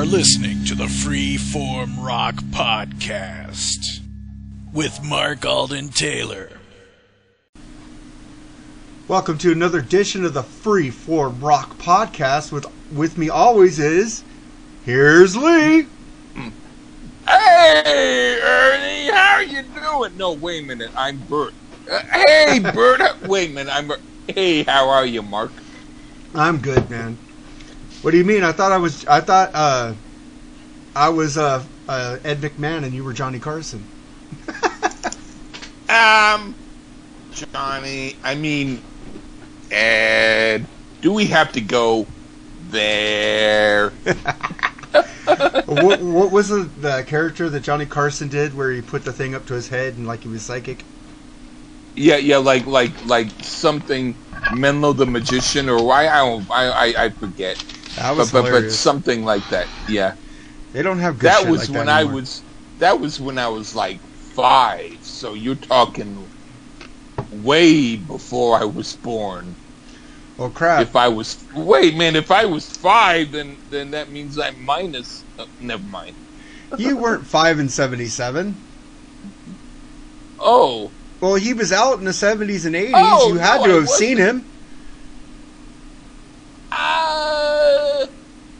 are listening to the Freeform Rock Podcast with Mark Alden Taylor. Welcome to another edition of the Freeform Rock Podcast. With with me always is here's Lee. Hey, Ernie, how are you doing? No, wait a minute, I'm Bert. Uh, hey, Bert. Wait a minute, I'm. Bert. Hey, how are you, Mark? I'm good, man. What do you mean? I thought I was. I thought uh, I was uh, uh, Ed McMahon and you were Johnny Carson. Um, Johnny. I mean, Ed. Do we have to go there? what, what was the, the character that Johnny Carson did where he put the thing up to his head and like he was psychic? Yeah, yeah, like like like something Menlo the magician or why I don't I I, I forget. That was but, but but something like that. Yeah. they don't have good that was like when that I was that was when I was like five. So you're talking way before I was born. Oh crap! If I was wait, man, if I was five, then then that means I'm minus. Uh, never mind. you weren't five in seventy-seven. Oh, Well, he was out in the seventies and eighties. Oh, you had no, to have seen him. Uh,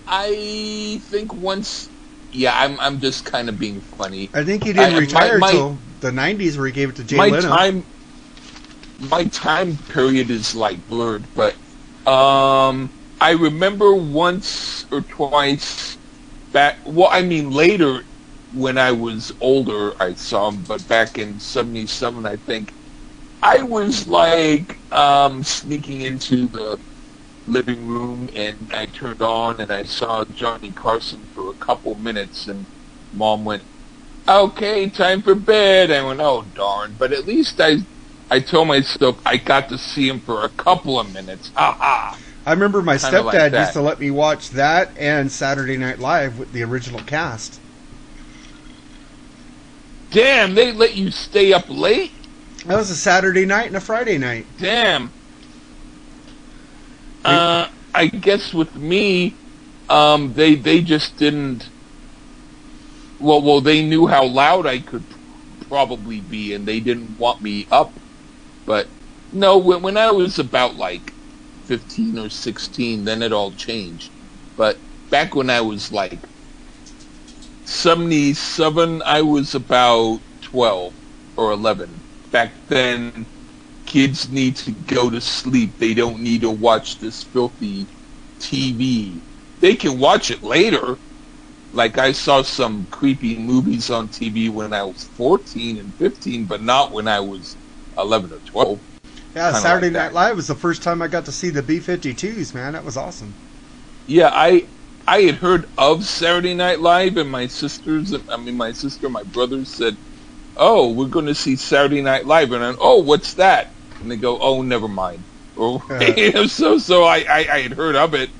I think once. Yeah, I'm I'm just kind of being funny. I think he didn't I- retire my- till the nineties, where he gave it to Jay my Leno. time my time period is like blurred but um i remember once or twice back well i mean later when i was older i saw him but back in 77 i think i was like um sneaking into the living room and i turned on and i saw johnny carson for a couple minutes and mom went okay, time for bed. I went, oh darn. But at least I, I told myself I got to see him for a couple of minutes. Ha ha. I remember my Kinda stepdad that. used to let me watch that and Saturday Night Live with the original cast. Damn, they let you stay up late? That was a Saturday night and a Friday night. Damn. Uh, I guess with me, um, they they just didn't. Well, well, they knew how loud I could probably be, and they didn't want me up. But no, when when I was about like fifteen or sixteen, then it all changed. But back when I was like seventy-seven, I was about twelve or eleven. Back then, kids need to go to sleep. They don't need to watch this filthy TV. They can watch it later. Like I saw some creepy movies on TV when I was 14 and 15, but not when I was 11 or 12. Yeah, Kinda Saturday like Night. Live was the first time I got to see the B-52s, man. That was awesome. Yeah, I I had heard of Saturday Night Live, and my sisters, I mean my sister, my brothers said, "Oh, we're going to see Saturday Night Live," and I, "Oh, what's that?" And they go, "Oh, never mind." Or so so I, I I had heard of it,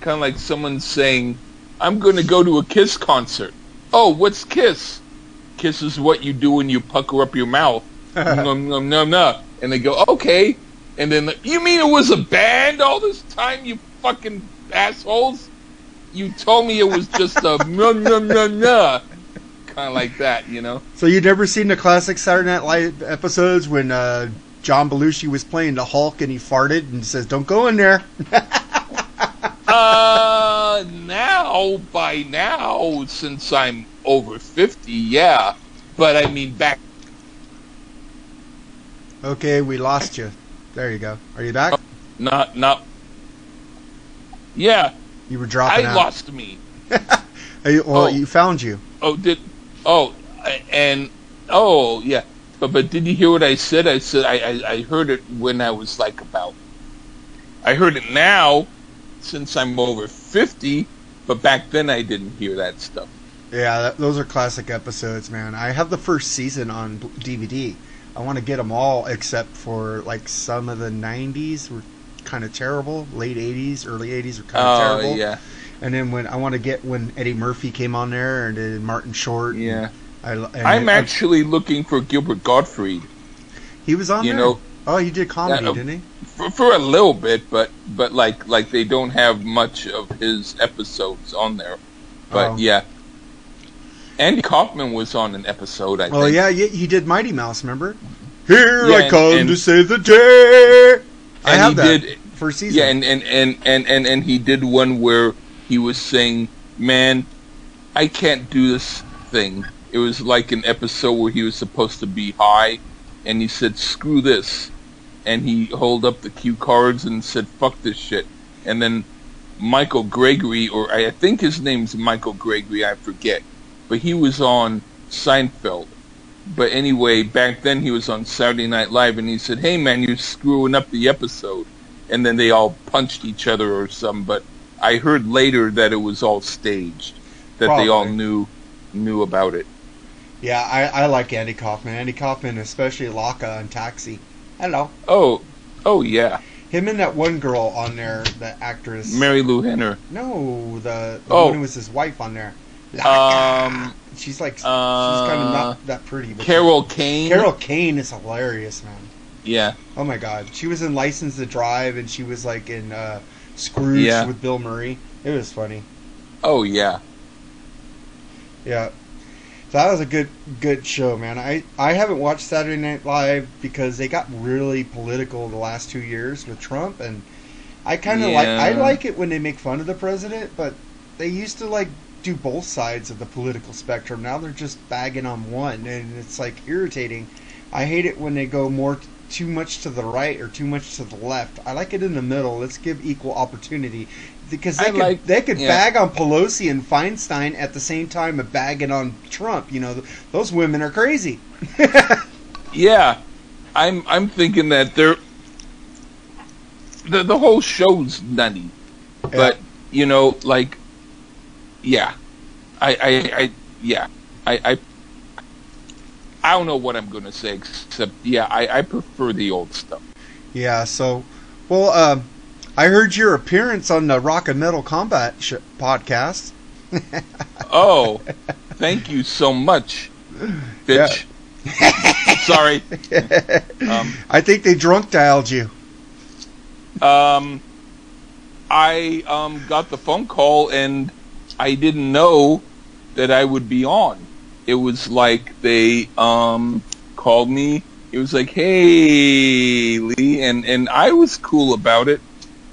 kind of like someone saying, "I'm going to go to a Kiss concert." Oh, what's Kiss? Kiss is what you do when you pucker up your mouth. num, num, num, num. And they go, okay. And then, you mean it was a band all this time, you fucking assholes? You told me it was just a num, num, num, num. Kind of like that, you know? So you'd never seen the classic Saturday Night Live episodes when uh, John Belushi was playing the Hulk and he farted and says, "Don't go in there." Uh, now, by now, since I'm over 50, yeah. But I mean, back, okay, we lost you. There you go. Are you back? not, not, yeah, You were dropping I out. lost me. You- well, Oh. you found you. Oh, did oh, and oh yeah, but but did you hear what I said? I said I, I I heard it when I was like about. I heard it now, since I'm over fifty, but back then I didn't hear that stuff. Yeah, that, those are classic episodes, man. I have the first season on DVD. I want to get them all except for like some of the '90s were kind of terrible. Late '80s, early '80s were kind of Oh terrible. yeah, And then when I want to get when Eddie Murphy came on there and then Martin Short. yeah. And I'm I- actually looking for Gilbert Gottfried. He was on You there. know, oh, he did comedy, uh, didn't he? for, for a little bit, but but like like they don't have much of his episodes on there. But Oh. yeah, Andy Kaufman was on an episode. I Well, think. yeah, yeah, he did Mighty Mouse. Remember? Here Yeah, I and- come and- to save the day. I And have he that did- first season. Yeah, and and, and, and, and and he did one where he was saying, "Man, I can't do this thing." It was like an episode where he was supposed to be high, and he said, "Screw this," and he held up the cue cards and said, "Fuck this shit," and then Michael Gregory, or I think his name's Michael Gregory, I forget, but he was on Seinfeld. But anyway, back then he was on Saturday Night Live, and he said, "Hey man, you're screwing up the episode." and then they all punched each other or something. But I heard later that it was all staged, that they all knew knew about it. Yeah, I, I like Andy Kaufman. Andy Kaufman, especially Latka and Taxi. Hello. Oh, oh yeah, Him and that one girl on there, the actress. Marilu Henner. No, the, the Oh. one who was his wife on there. Latka. Um, she's like, she's uh, kind of not that pretty. But Carol Kane. Carol Kane is hilarious, man. Yeah, Oh my god, she was in License to Drive, and she was like in uh, Scrooge Yeah. with Bill Murray. It was funny. oh yeah. Yeah. That was a good good show, man. I, I haven't watched Saturday Night Live because they got really political the last two years with Trump, and I kind of like I like it when they make fun of the president, but they used to like do both sides of the political spectrum. Now they're just bagging on one, and it's like irritating. I hate it when they go more t- too much to the right or too much to the left. I like it in the middle. Let's give equal opportunity because they I could like- they could yeah. bag on Pelosi and Feinstein at the same time of bagging on Trump. You know, those women are crazy. Yeah, I'm I'm thinking that they're the the whole show's nutty, but you know, like, yeah, I I, I yeah, I, I I don't know what I'm gonna say except yeah, I, I prefer the old stuff. Yeah. So, well, um, I heard your appearance on the Rock and Metal Combat sh- podcast. Oh, thank you so much, bitch. Sorry. Um, I think they drunk dialed you. um, I um, got the phone call and I didn't know that I would be on. It was like they um, called me. It was like, "Hey, Lee," and and I was cool about it.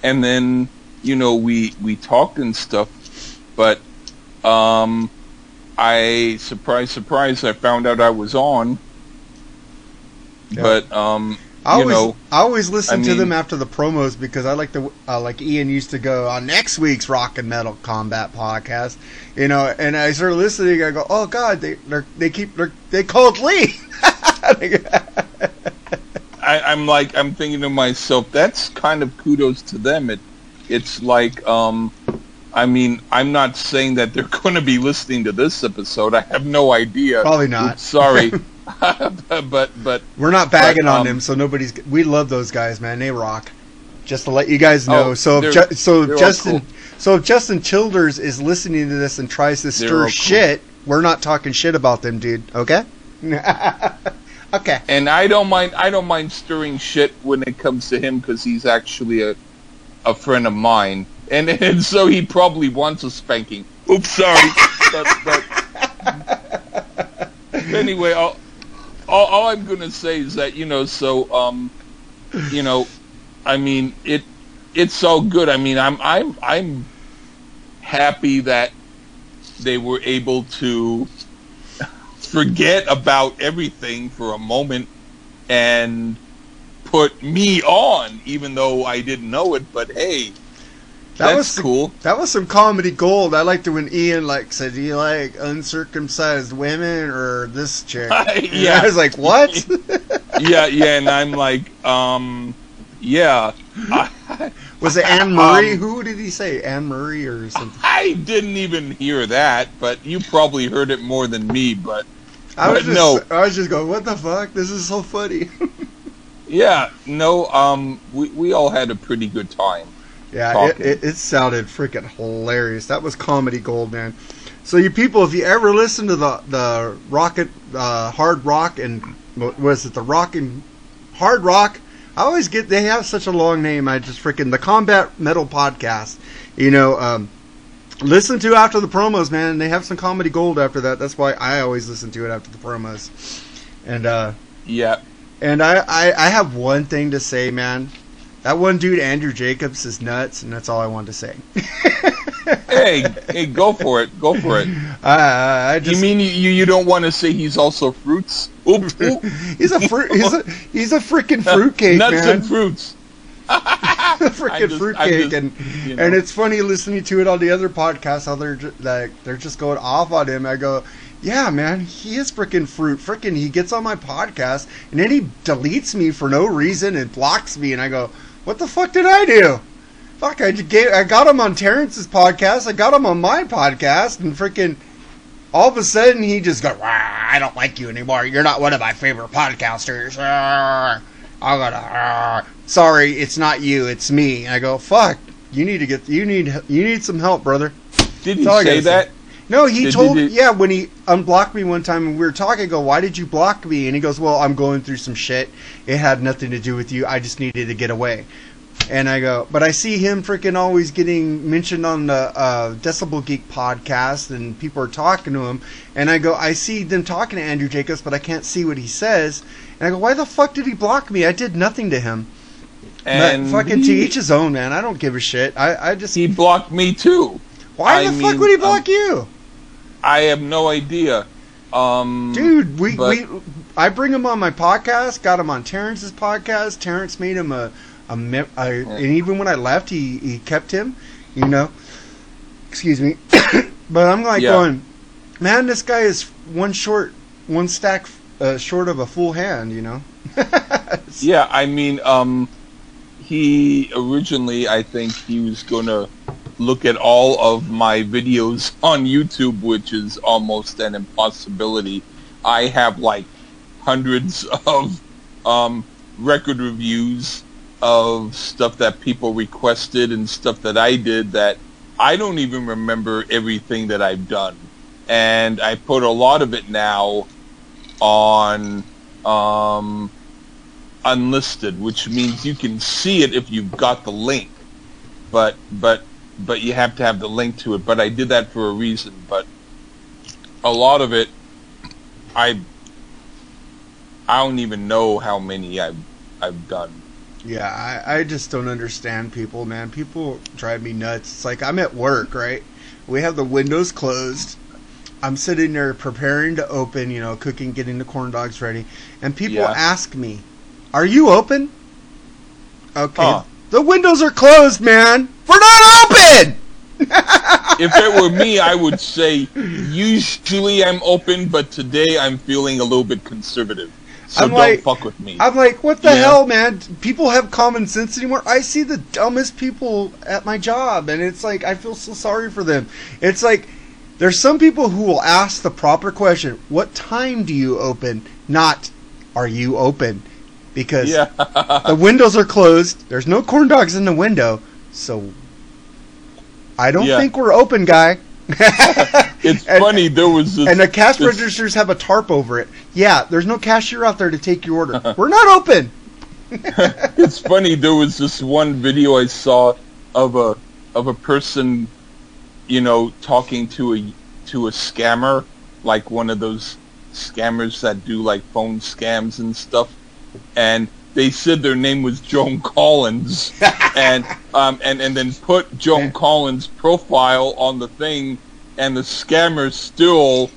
And then you know we we talked and stuff, but um, I surprise surprise I found out I was on. Yeah. But um, I you always, know, I always listen I to them after the promos because I like the uh, like Ian used to go on next week's Rock and Metal Combat podcast, you know, and I started listening. I go, oh God, they they're, keep they called Lee. I, I'm like I'm thinking to myself, that's kind of kudos to them. It it's like um I mean, I'm not saying that they're going to be listening to this episode. I have no idea. Probably not. Oops, sorry, but but We're not bagging But, on um, them, so nobody's. We love those guys, man. They rock. Just to let you guys know. Oh, so if Ju- so if Justin cool. so if Justin Childers is listening to this and tries to stir cool. shit, we're not talking shit about them, dude. Okay. Okay. and I don't mind I don't mind stirring shit when it comes to him because he's actually a a friend of mine, and and so he probably wants a spanking. Oops, sorry, but, but anyway, all, all, all I'm gonna say is that you know, so um, you know, I mean it, it's all good. I mean, I'm I'm I'm happy that they were able to forget about everything for a moment and put me on, even though I didn't know it. But hey, That was cool. That was some comedy gold. I liked it when Ian like said, "Do you like uncircumcised women or this chick?" Yeah. I was like, "What?" yeah, yeah, and I'm like, um, yeah. Was it Anne Murray? Um, Who did he say? Anne Murray or something? I didn't even hear that, but you probably heard it more than me. But I was just, no. I was just going, "What the fuck? This is so funny." yeah, no, um, we we all had a pretty good time. Yeah, it, it, it sounded freaking hilarious. That was comedy gold, man. So you people, if you ever listen to the the rocket, uh, hard rock, and what was it the rock and hard rock? I always get they have such a long name. I just freaking the combat metal podcast. You know, um, listen to after the promos, man. They have some comedy gold after that. That's why I always listen to it after the promos. And uh, Yeah. and I, I I have one thing to say, man. That one dude, Andrew Jacobs, is nuts, and that's all I want to say. Hey, hey, go for it. Go for it. I, I just you mean you, you don't want to say he's also fruits? Oops. oop. he's a fruit. He's a he's a freaking fruitcake, Nuts man. and fruits. Freaking just- fruitcake, just, and you know. and it's funny listening to it on the other podcast how they're ju- like they're just going off on him. I go, yeah, man, he is freaking fruit. Freaking, he gets on my podcast and then he deletes me for no reason and blocks me, and I go, what the fuck did I do? Fuck, I just gave, I got him on Terrence's podcast, I got him on my podcast, and freaking. All of a sudden, he just goes, I don't like you anymore. You're not one of my favorite podcasters. Rah, I gotta. Sorry, it's not you. It's me. And I go, fuck. You need to get. You need. You need some help, brother. Did he That's all I say gotta say. that? No, he Did- told. did- yeah, when he unblocked me one time and we were talking, I go, "Why did you block me?" And he goes, "Well, I'm going through some shit. It had nothing to do with you. I just needed to get away." And I go, but I see him freaking always getting mentioned on the uh, Decibel Geek podcast, and people are talking to him. And I go, I see them talking to Andrew Jacobs, but I can't see what he says. And I go, why the fuck did he block me? I did nothing to him. And but fucking he, to each his own, man. I don't give a shit. I, I just, he blocked me too. why I the fuck would he um, block you? I have no idea. Um, Dude, we, but- we I bring him on my podcast, got him on Terrence's podcast. Terrence made him a a, mem- a and even when I left, he he kept him, you know. Excuse me, but I'm like Yeah. going, man, this guy is one short, one stack uh, short of a full hand, you know. Yeah, I mean, um, he originally, I think he was gonna look at all of my videos on YouTube, which is almost an impossibility. I have like hundreds of um, record reviews of stuff that people requested and stuff that I did that I don't even remember everything that I've done. And I put a lot of it now on um, unlisted, which means you can see it if you've got the link, but but but you have to have the link to it. But I did that for a reason. But a lot of it, I I don't even know how many I've I've done. Yeah, I, I just don't understand people, man. People drive me nuts. It's like I'm at work, right? We have the windows closed. I'm sitting there preparing to open, you know, cooking, getting the corn dogs ready, and people Yeah. ask me, "Are you open?" Okay, Huh. the windows are closed, man. We're not open. If it were me, I would say usually I'm open, but today I'm feeling a little bit conservative. So I'm don't like- fuck with me. I'm like, what the Yeah. hell, man? People have common sense anymore. I see the dumbest people at my job, and it's like I feel so sorry for them. It's like there's some people who will ask the proper question: "What time do you open?" Not "Are you open?" Because yeah. the windows are closed. There's no corn dogs in the window, so I don't Yeah. think we're open, guy. It's And- funny. There was this, And the cash this- registers have a tarp over it. Yeah, there's no cashier out there to take your order. We're not open. it's funny. There was this one video I saw of a of a person, you know, talking to a to a scammer, like one of those scammers that do like phone scams and stuff, and they said their name was Joan Collins, and um and and then put Joan Collins' profile on the thing, and the scammer still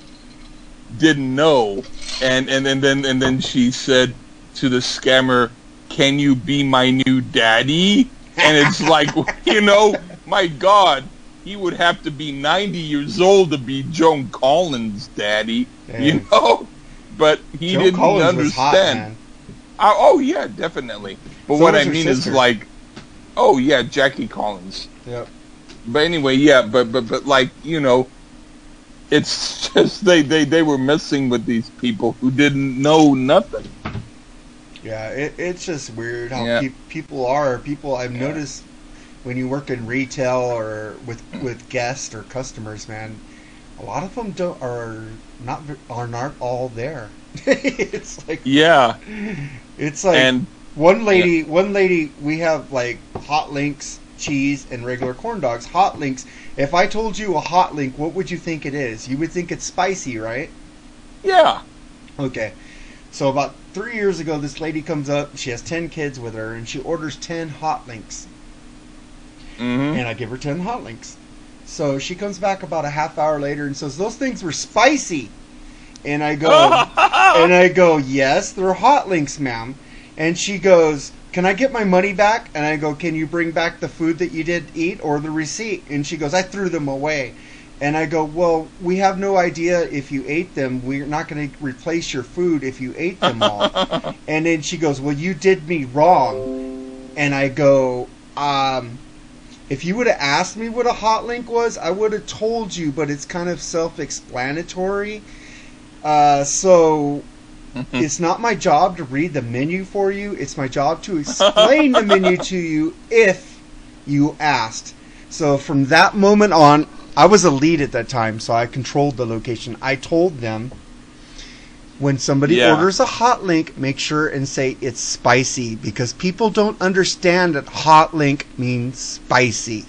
didn't know, and and and then and then she said to the scammer, "Can you be my new daddy?" And it's like, you know, my God, he would have to be 90 years old to be Joan Collins' daddy, you know. But he Joan didn't Collins hot, understand. man. Uh, oh yeah, definitely. But So what I mean sister. is like, oh yeah, Jackie Collins. Yep. But anyway, yeah, but but but like you know, it's just they they they were messing with these people who didn't know nothing. Yeah, it, it's just weird how Yeah. pe- people are. People I've Yeah. noticed when you work in retail or with with guests or customers, man, a lot of them don't are not are not all there. it's like Yeah, it's like and one lady one lady we have like hot links cheese, and regular corn dogs. Hot links. If I told you a hot link, what would you think it is? You would think it's spicy, right? Yeah. Okay. So about three years ago, this lady comes up. She has ten kids with her, and she orders ten hot links. Mm-hmm. and I give her 10 hot links. So she comes back about a half hour later and says, Those things were spicy. And I go, and I go, Yes, they're hot links, ma'am. And she goes, Can I get my money back? And I go, Can you bring back the food that you did eat or the receipt? And she goes, I threw them away. And I go, Well, we have no idea if you ate them. We're not going to replace your food if you ate them all. and then she goes, Well, you did me wrong. And I go, um, if you would have asked me what a hot link was, I would have told you, but it's kind of self explanatory. Uh, so it's not my job to read the menu for you, it's my job to explain the menu to you if you asked. So from that moment on, I was a lead at that time, so I controlled the location. I told them when somebody Yeah. orders a hot link, make sure and say it's spicy because people don't understand that hot link means spicy.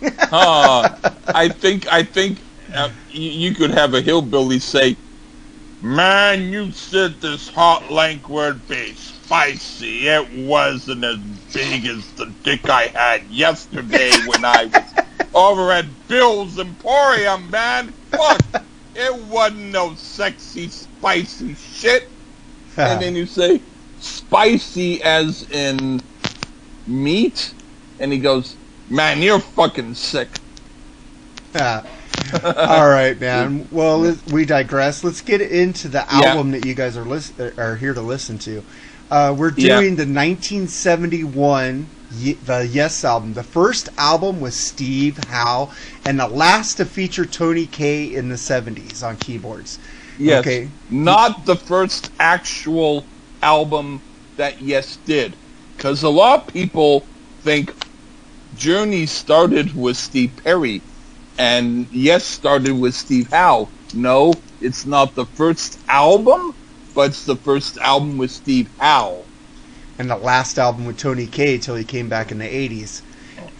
uh, I think I think uh, you, you could have a hillbilly say, "Man, you said this hot link would be spicy. It wasn't as big as the dick I had yesterday when I was over at Bill's Emporium, man. Fuck, it wasn't no sexy, spicy shit." and then you say spicy as in meat and he goes man you're fucking sick All right, man. Well, we digress. Let's get into the Yeah. album that you guys are lis- are here to listen to. Uh, we're Yeah. doing the 1971 Ye- the Yes album. The first album was Steve Howe, and the last to feature Tony Kaye in the 70s on keyboards. Yes Okay. not the first actual album that yes did because a lot of people think journey started with steve perry and yes started with steve howe no it's not the first album but it's the first album with steve howe and the last album with Tony Kaye till he came back in the 80s.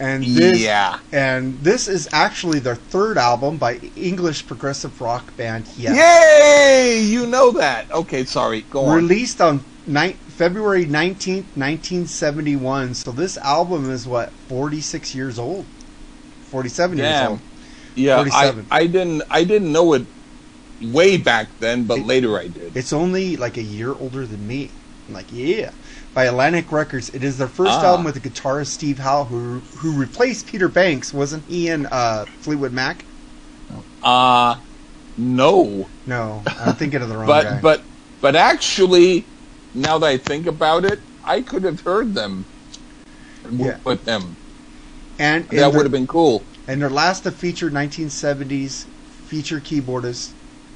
And this, yeah and this is actually their third album by English progressive rock band Yes. Yay! You know that. Okay, sorry. Go on. Released on ni- February 19th, 1971. So this album is what 46 years old. 47 years old. yeah, I, I didn't I didn't know it way back then, but It- later I did. It's only like a year older than me. I'm like, yeah. By Atlantic Records, it is their first Ah. album with the guitarist Steve Howe, who who replaced Peter Banks. Wasn't he in uh, Fleetwood Mac? Uh no. No, I'm thinking of the wrong but guy. but but actually, now that I think about it, I could have heard them Yeah. with him. and That in would have been cool. and their last to feature 1970s feature keyboardist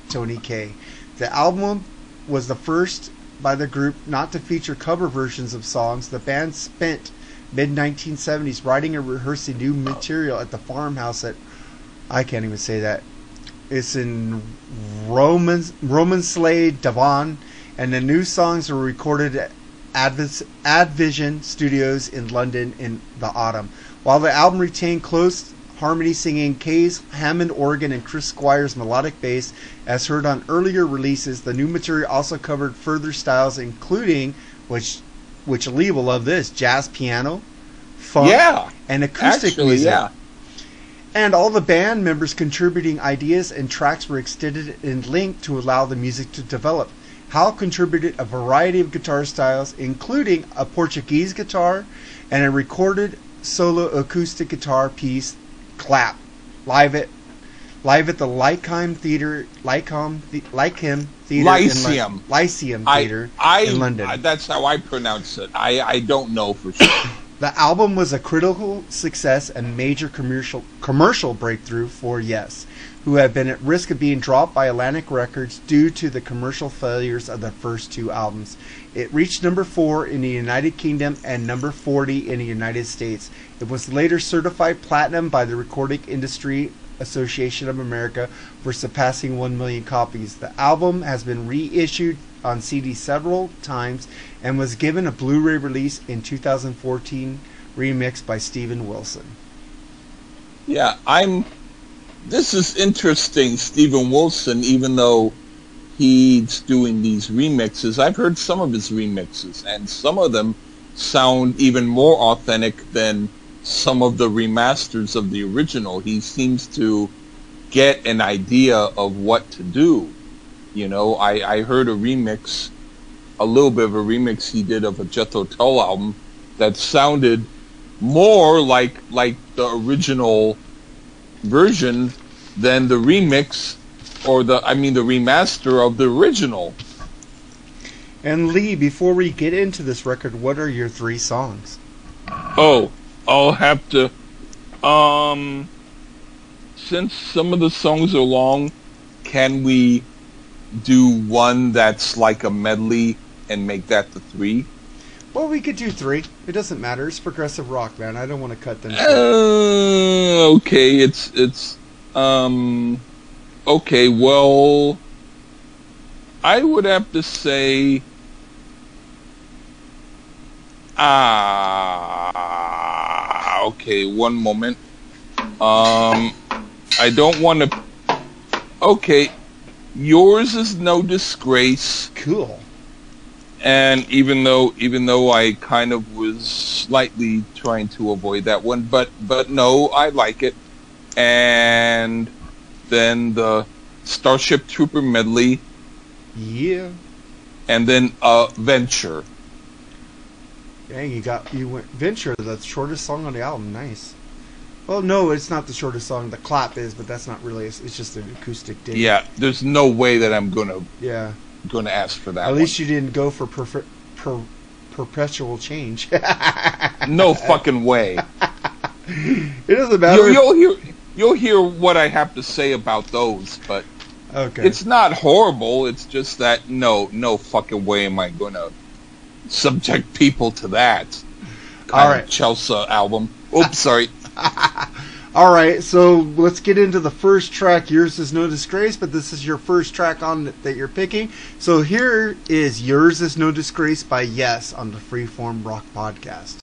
Tony Kaye. The album was the first by the group not to feature cover versions of songs. The band spent mid 1970s writing and rehearsing new material at the farmhouse at I can't even say that. It's in Roman Romanslade, Devon, and the new songs were recorded at Advis, Advision Studios in London in the autumn. While the album retained close harmony singing, Kaye's Hammond organ and Chris Squire's melodic bass, as heard on earlier releases, the new material also covered further styles, including which which Lee will love this jazz piano, funk, yeah, and acoustic actually, music. yeah. And all the band members contributing ideas and tracks were extended and linked to allow the music to develop. Howe contributed a variety of guitar styles, including a Portuguese guitar and a recorded solo acoustic guitar piece, "Clap," live at live at the Lyceum Theater, Lyceum, The- Lyceum Theater, Lyceum. in Lon- Lyceum I, Theater I, in London. I- that's how I pronounce it. I, I don't know for sure. The album was a critical success and major commercial commercial breakthrough for Yes, who have been at risk of being dropped by Atlantic Records due to the commercial failures of the first two albums. It reached number 4 in the United Kingdom and number 40 in the United States. It was later certified platinum by the Recording Industry Association of America for surpassing 1 million copies. The album has been reissued on CD several times and was given a Blu-ray release in 2014 remixed by Steven Wilson. Yeah, I'm. This is interesting, Steven Wilson. Even though he's doing these remixes, I've heard some of his remixes, and some of them sound even more authentic than some of the remasters of the original. He seems to get an idea of what to do. You know, I, I heard a remix, a little bit of a remix he did of a Jethro Tull album that sounded more like like the original version than the remix or the I mean the remaster of the original. And Lee, before we get into this record, what are your three songs? Oh, I'll have to um since some of the songs are long, can we do one that's like a medley and make that the three? Well, we could do three. It doesn't matter. It's progressive rock, man. I don't want to cut them. Uh, okay, it's it's um okay, well I would have to say ah okay, one moment. Um I don't want to Okay, yours is no disgrace cool. And even though even though I kind of was slightly trying to avoid that one, but but no, I like it. And then the Starship Trooper medley, Yeah. and then uh, Venture. Dang, you got you went Venture, the shortest song on the album. Nice. Well, no, it's not the shortest song. The clap is, but that's not really. It's, it's just an acoustic ding. Yeah, there's no way that I'm gonna Yeah. Gonna ask for that. At least you didn't go for perfe- per, perpetual change. no fucking way. it doesn't matter. You, you'll hear you'll hear what I have to say about those, but okay. it's not horrible. It's just that no, no fucking way am I gonna subject people to that. All right. Chelsea album. Oops, sorry. All right, so let's get into the first track. Yours is no disgrace, but this is your first track on that you're picking. So here is Yours is no disgrace by Yes on the Freeform Rock Podcast.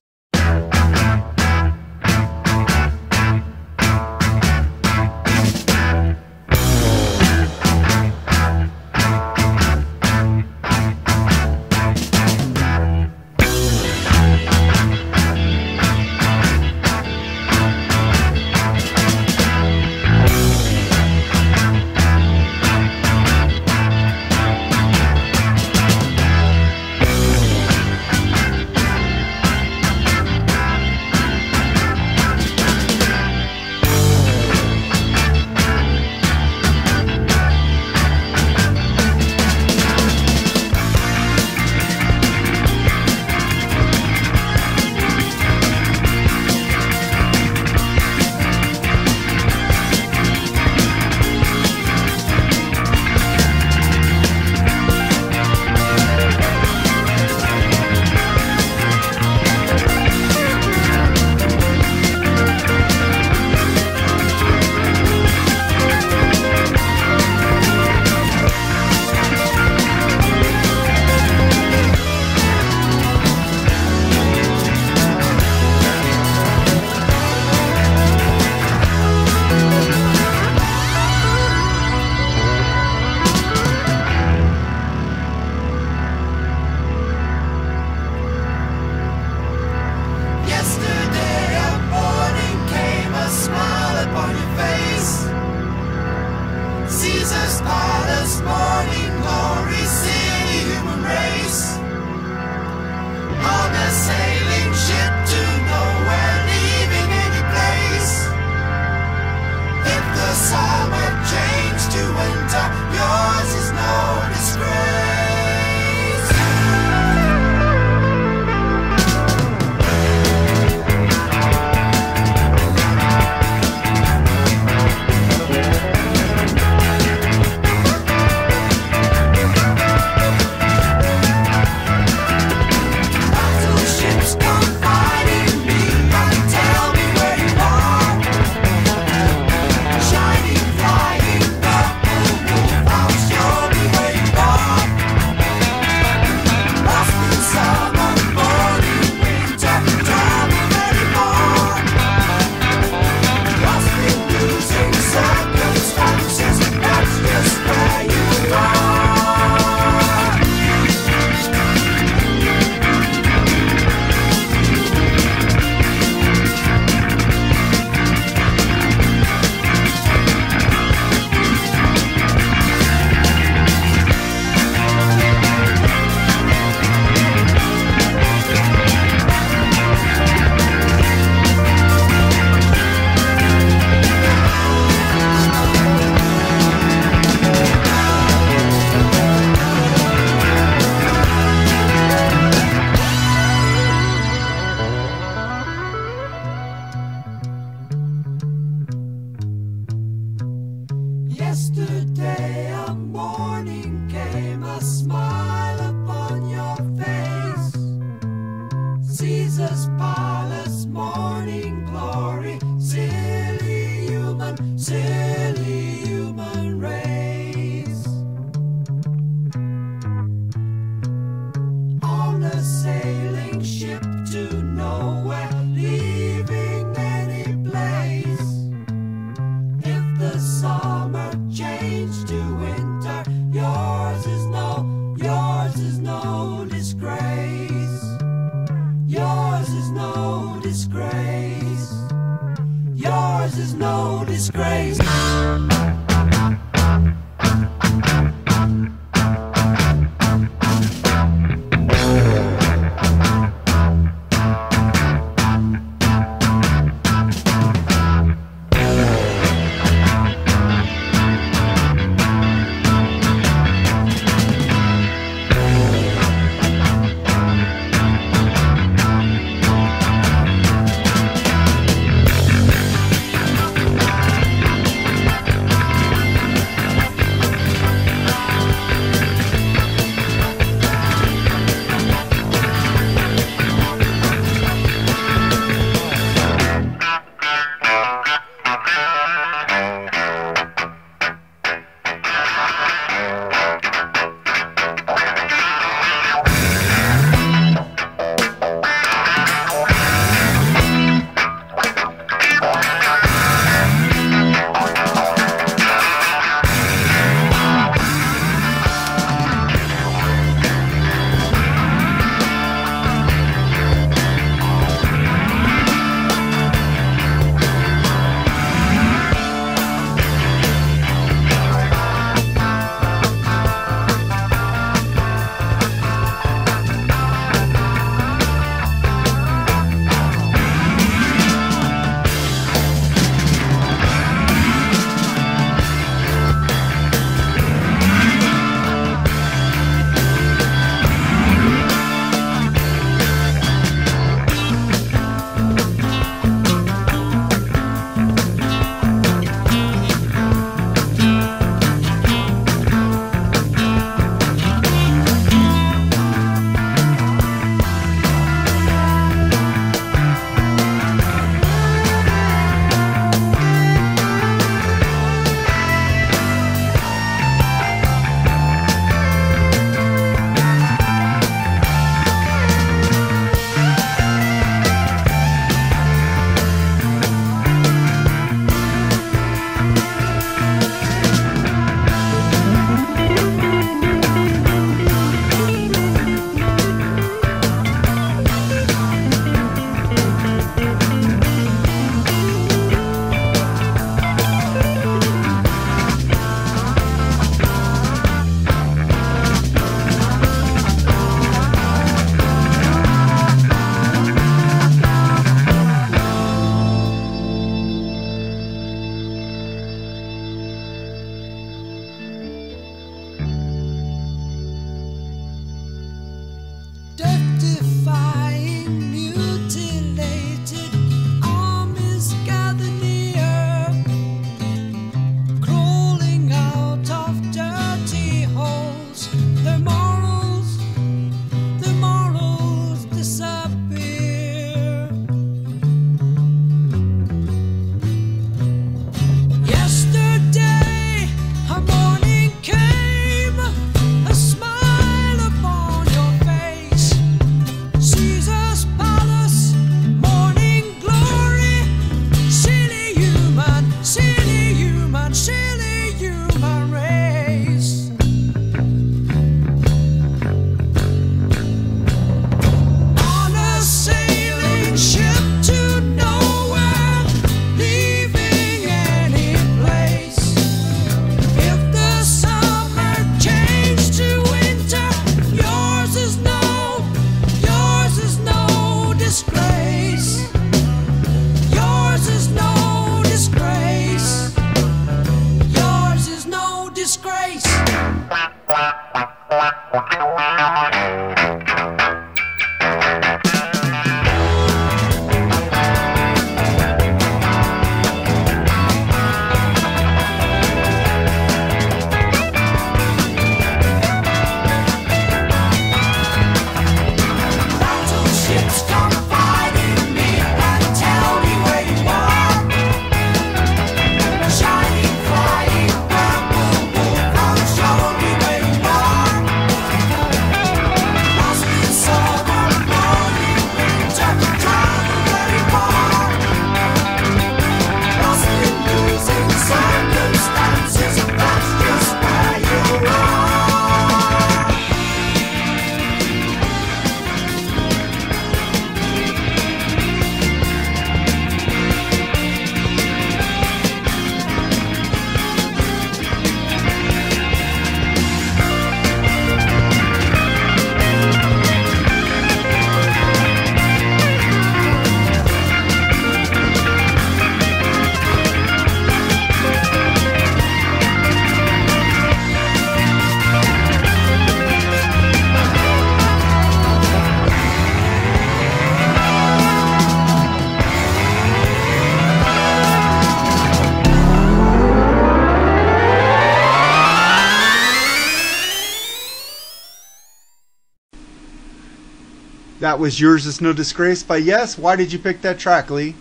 That was Yours Is No Disgrace by Yes. Why did you pick that track, Lee?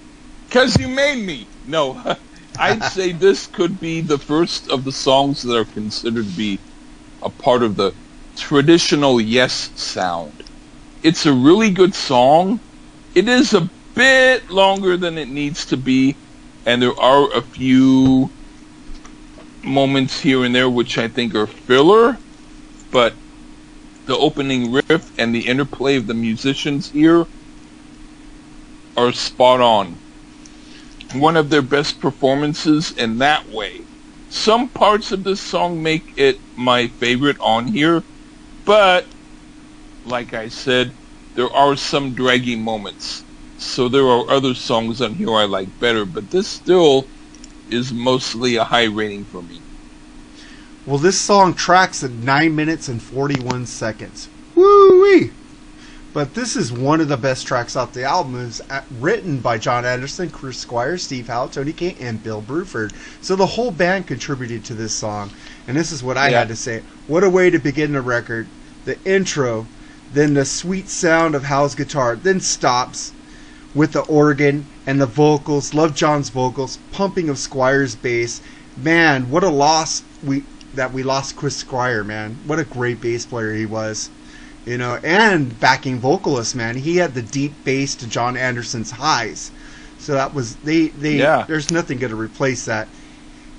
Because you made me. No, I'd say this could be the first of the songs that are considered to be a part of the traditional Yes sound. It's a really good song. It is a bit longer than it needs to be, and there are a few moments here and there which I think are filler, but the opening riff and the interplay of the musicians here are spot on. One of their best performances in that way. Some parts of this song make it my favorite on here, but like I said, there are some draggy moments. So there are other songs on here I like better, but this still is mostly a high rating for me. Well, this song tracks at 9 minutes and 41 seconds. Woo-wee! But this is one of the best tracks off the album. It was uh, written by Jon Anderson, Chris Squire, Steve Howe, Tony Kaye, and Bill Bruford. So the whole band contributed to this song. And this is what I Yeah. had to say. What a way to begin the record. The intro, then the sweet sound of Howe's guitar, then stops with the organ and the vocals. Love Jon's vocals, pumping of Squire's bass. Man, what a loss we that we lost Chris Squire, man. What a great bass player he was. You know, and backing vocalist, man. He had the deep bass to Jon Anderson's highs. So that was they they Yeah. there's nothing going to replace that.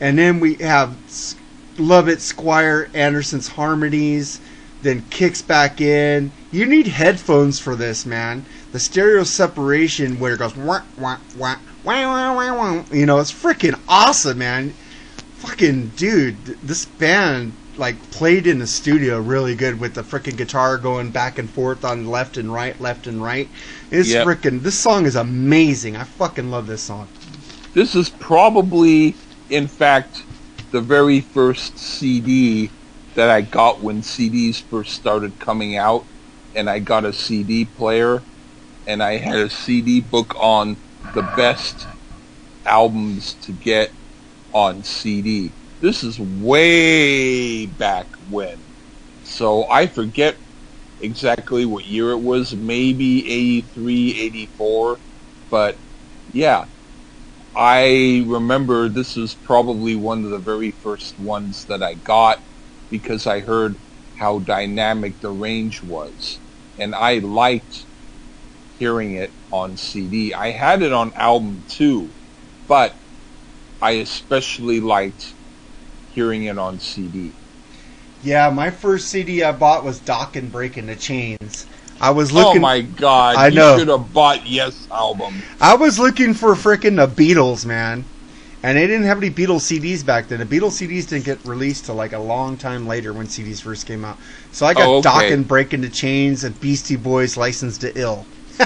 And then we have S- Love It Squire Anderson's harmonies, then kicks back in. You need headphones for this, man. The stereo separation where it goes wah wah wah wah wah wah wah. You know, it's freaking awesome, man. Fucking dude, this band like played in the studio really good with the freaking guitar going back and forth on left and right, left and right. It's Yep. freaking. This song is amazing. I fucking love this song. This is probably, in fact, the very first CD that I got when CDs first started coming out, and I got a CD player, and I had a CD book on the best albums to get on CD. This is way back when. So I forget exactly what year it was, maybe 83, 84, but yeah, I remember this was probably one of the very first ones that I got because I heard how dynamic the range was. And I liked hearing it on CD. I had it on album too, but I especially liked hearing it on CD. Yeah, my first CD I bought was Dokken Breaking the Chains. I was looking. oh looking. my god, I you know. should have bought Yes album. I was looking for freaking the Beatles, man, and they didn't have any Beatles CDs back then. The Beatles CDs didn't get released till like a long time later when CDs first came out. So I got Oh, okay. Dokken Breaking the Chains and Beastie Boys Licensed to Ill.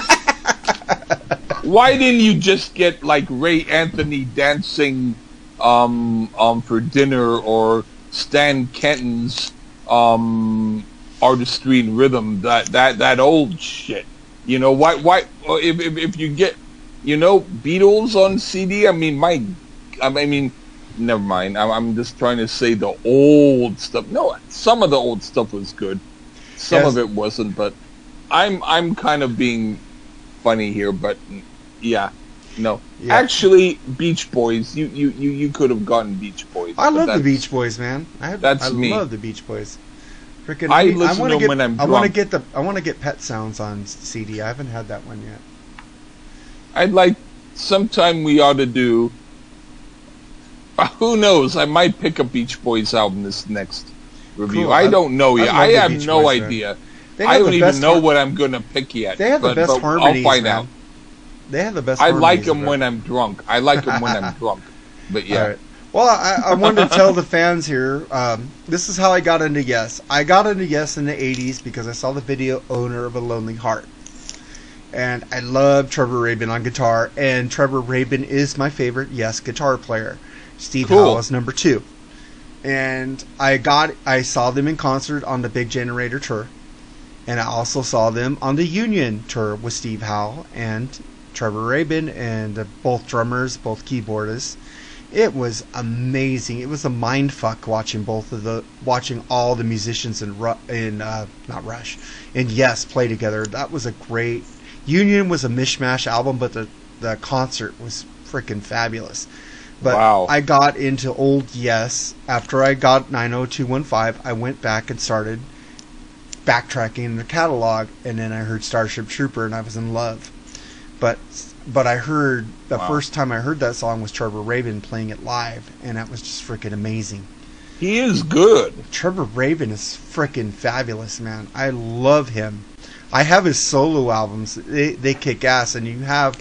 Why didn't you just get like Ray Anthony dancing um, um, for dinner or Stan Kenton's um, artistry and rhythm? That that that old shit. You know why? Why if, if if you get you know Beatles on CD? I mean my I mean never mind. I'm, I'm just trying to say the old stuff. No, some of the old stuff was good. Some Yes. of it wasn't, but I'm I'm kind of being funny here, but yeah, no. Yeah. Actually, Beach Boys. You you you, you could have gotten Beach Boys. I love the Beach Boys, man. I have, That's I me. love the Beach Boys. Freaking, I listen wanna get, when I'm I want to get the. I want to get Pet Sounds on CD. I haven't had that one yet. I'd like sometime we ought to do. uh, Who knows? I might pick a Beach Boys album this next review. Cool. I I- don't know I yet. I, have Beach no Boys, idea. I don't even know what I'm gonna pick yet. They have but, the best harmonies, I'll find man. out. They have the best. I like them when I'm drunk. I like them when I'm drunk. But yeah. Right. Well, I, I wanted to tell the fans here. Um, this is how I got into Yes. I got into Yes in the '80s because I saw the video "Owner of a Lonely Heart," and I love Trevor Rabin on guitar. And Trevor Rabin is my favorite Yes guitar player. Steve Cool. Howe is number two. And I got I saw them in concert on the Big Generator tour, and I also saw them on the Union tour with Steve Howe and Trevor Rabin and uh, both drummers, both keyboardists It was amazing. It was a mind fuck watching both of the watching all the musicians in Ru- in uh, not Rush and Yes play together. That was a great. Union was a mishmash album, but the the concert was freaking fabulous. But Wow. I got into old Yes after I got 90215. I went back and started backtracking the catalog, and then I heard Starship Trooper, and I was in love. But but I heard the Wow. first time I heard that song was Trevor Rabin playing it live, and that was just freaking amazing. He is good. Trevor Rabin is freaking fabulous, man. I love him. I have his solo albums. They they kick ass, and you have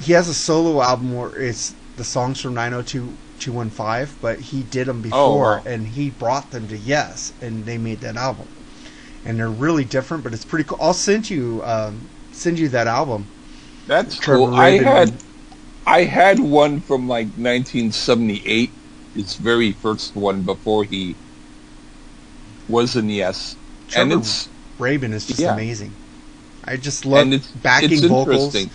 he has a solo album where it's the songs from 902-215, but he did them before, wow. and he brought them to Yes, and they made that album. And they're really different, but it's pretty cool. I'll send you um, send you that album. That's Trevor cool. I Rabin. had I had one from like 1978, his very first one before he was in Yes, and Trevor it's Rabin is just Yeah. amazing. I just love and it's backing it's vocals.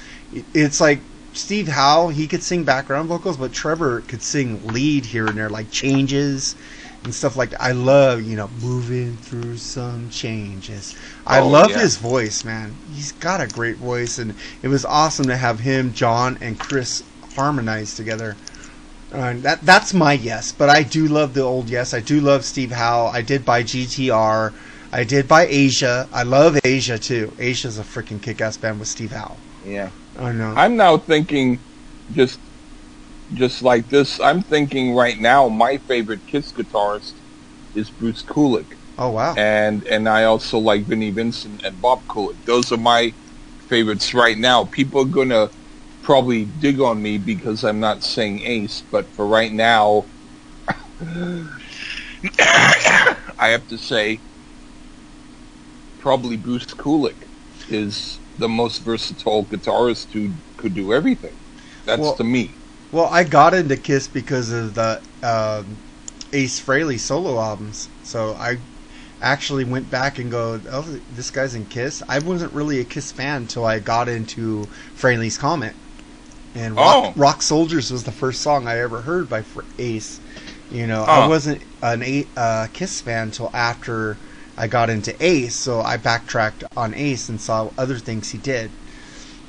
It's like Steve Howe, he could sing background vocals, but Trevor could sing lead here and there, like changes and stuff like that. I love, you know, moving through some changes. I Oh, love yeah. his voice, man. He's got a great voice, and it was awesome to have him, Jon, and Chris harmonize together. And that that's my yes, but I do love the old yes. I do love Steve Howe. I did buy GTR. I did buy Asia. I love Asia too. Asia's a freaking kick-ass band with Steve Howe. Yeah, I know. I'm now thinking, just just like this. I'm thinking right now. My favorite Kiss guitarist is Bruce Kulick, oh wow. and and I also like Vinnie Vincent and Bob Kulick. Those are my favorites right now. People are gonna probably dig on me because I'm not saying Ace, but for right now, I have to say probably Bruce Kulick is the most versatile guitarist who could do everything. That's Well- to me. Well, I got into Kiss because of the um, Ace Frehley solo albums. So I actually went back and go, oh, this guy's in Kiss. I wasn't really a Kiss fan until I got into Frehley's Comet. And Rock, Oh. Rock Soldiers was the first song I ever heard by Fr- Ace. You know, I wasn't an A- uh, Kiss fan until after I got into Ace. So I backtracked on Ace and saw other things he did.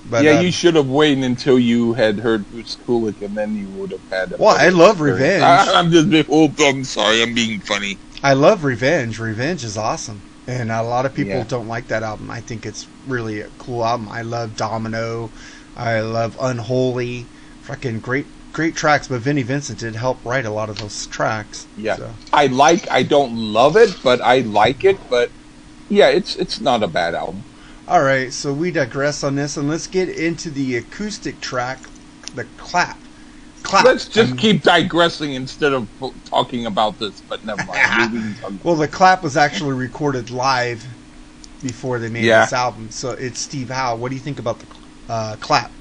But, yeah, uh, you should have waited until you had heard Bruce Kulick, and then you would have had. Well, I love experience. Revenge. I, I'm just being. Oh, I'm sorry. I'm being funny. I love Revenge. Revenge is awesome. And a lot of people Yeah. don't like that album. I think it's really a cool album. I love Domino. I love Unholy. Fucking great great tracks, but Vinnie Vincent did help write a lot of those tracks. Yeah, So, I like. I don't love it, but I like it. But yeah, it's it's not a bad album. All right, so we digress on this and let's get into the acoustic track, the clap. Clap. Let's just keep digressing instead of talking about this. But never mind. Well, the clap was actually recorded live before they made Yeah. this album. So it's Steve Howe. What do you think about the uh, clap?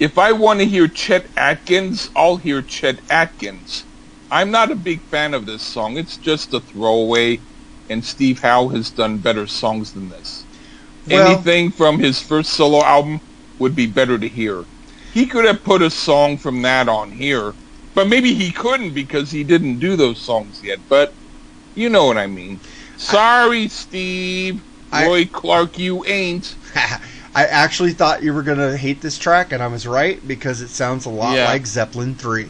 if I want to hear Chet Atkins, I'll hear Chet Atkins. I'm not a big fan of this song. It's just a throwaway, and Steve Howe has done better songs than this. Well- Anything from his first solo album would be better to hear. He could have put a song from that on here, but maybe he couldn't because he didn't do those songs yet. But you know what I mean. Sorry, Steve. I- Roy Clark, you ain't. I actually thought you were gonna hate this track, and I was right because it sounds a lot Yeah. like Zeppelin three.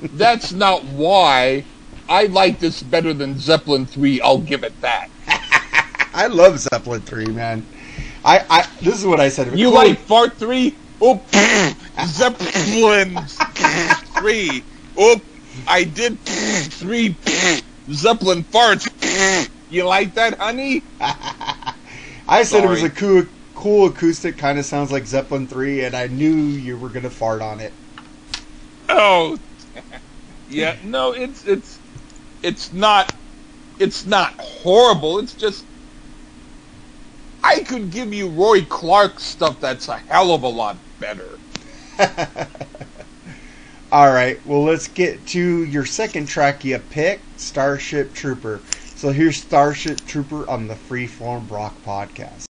That's not why I like this better than Zeppelin 3. I'll give it that. I love Zeppelin three, man. I, I this is what I said. You Cool. like Fart 3? Oh, Zeppelin 3. Oh, I did 3 Zeppelin farts. You like that, honey? I said it was a cool, cool acoustic, kind of sounds like Zeppelin three, and I knew you were gonna fart on it. Oh, yeah. No, it's it's it's not it's not horrible. It's just I could give you Roy Clark stuff that's a hell of a lot better. All right, well let's get to your second track you picked, Starship Trooper. So here's Starship Trooper on the Freeform Rock podcast.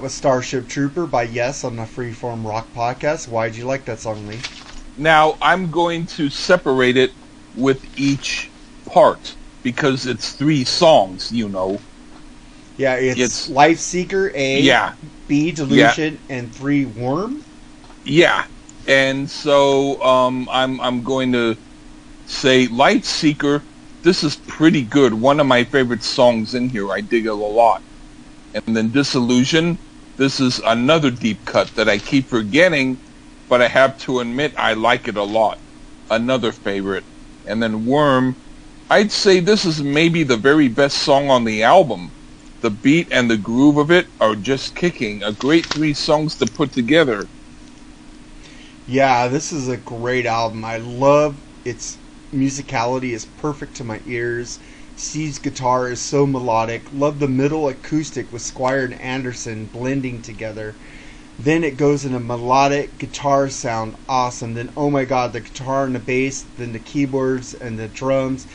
That was Starship Trooper by Yes on the Freeform Rock Podcast. Why'd you like that song, Lee? Now I'm going to separate it with each part because it's three songs, you know. Yeah, it's, It's- Life Seeker A, Yeah, B Delusion, and three Würm. yeah. And so um, I'm I'm going to say Light Seeker. This is pretty good. One of my favorite songs in here. I dig it a lot. And then Disillusion. This is another deep cut that I keep forgetting, but I have to admit I like it a lot. Another favorite. And then Würm. I'd say this is maybe the very best song on the album. The beat and the groove of it are just kicking. A great three songs to put together. Yeah, this is a great album. I love its musicality is perfect to my ears. Steve's guitar is so melodic. Love the middle acoustic with Squire and Anderson blending together. Then it goes in a melodic guitar sound, awesome. Then oh my god, the guitar and the bass, then the keyboards and the drums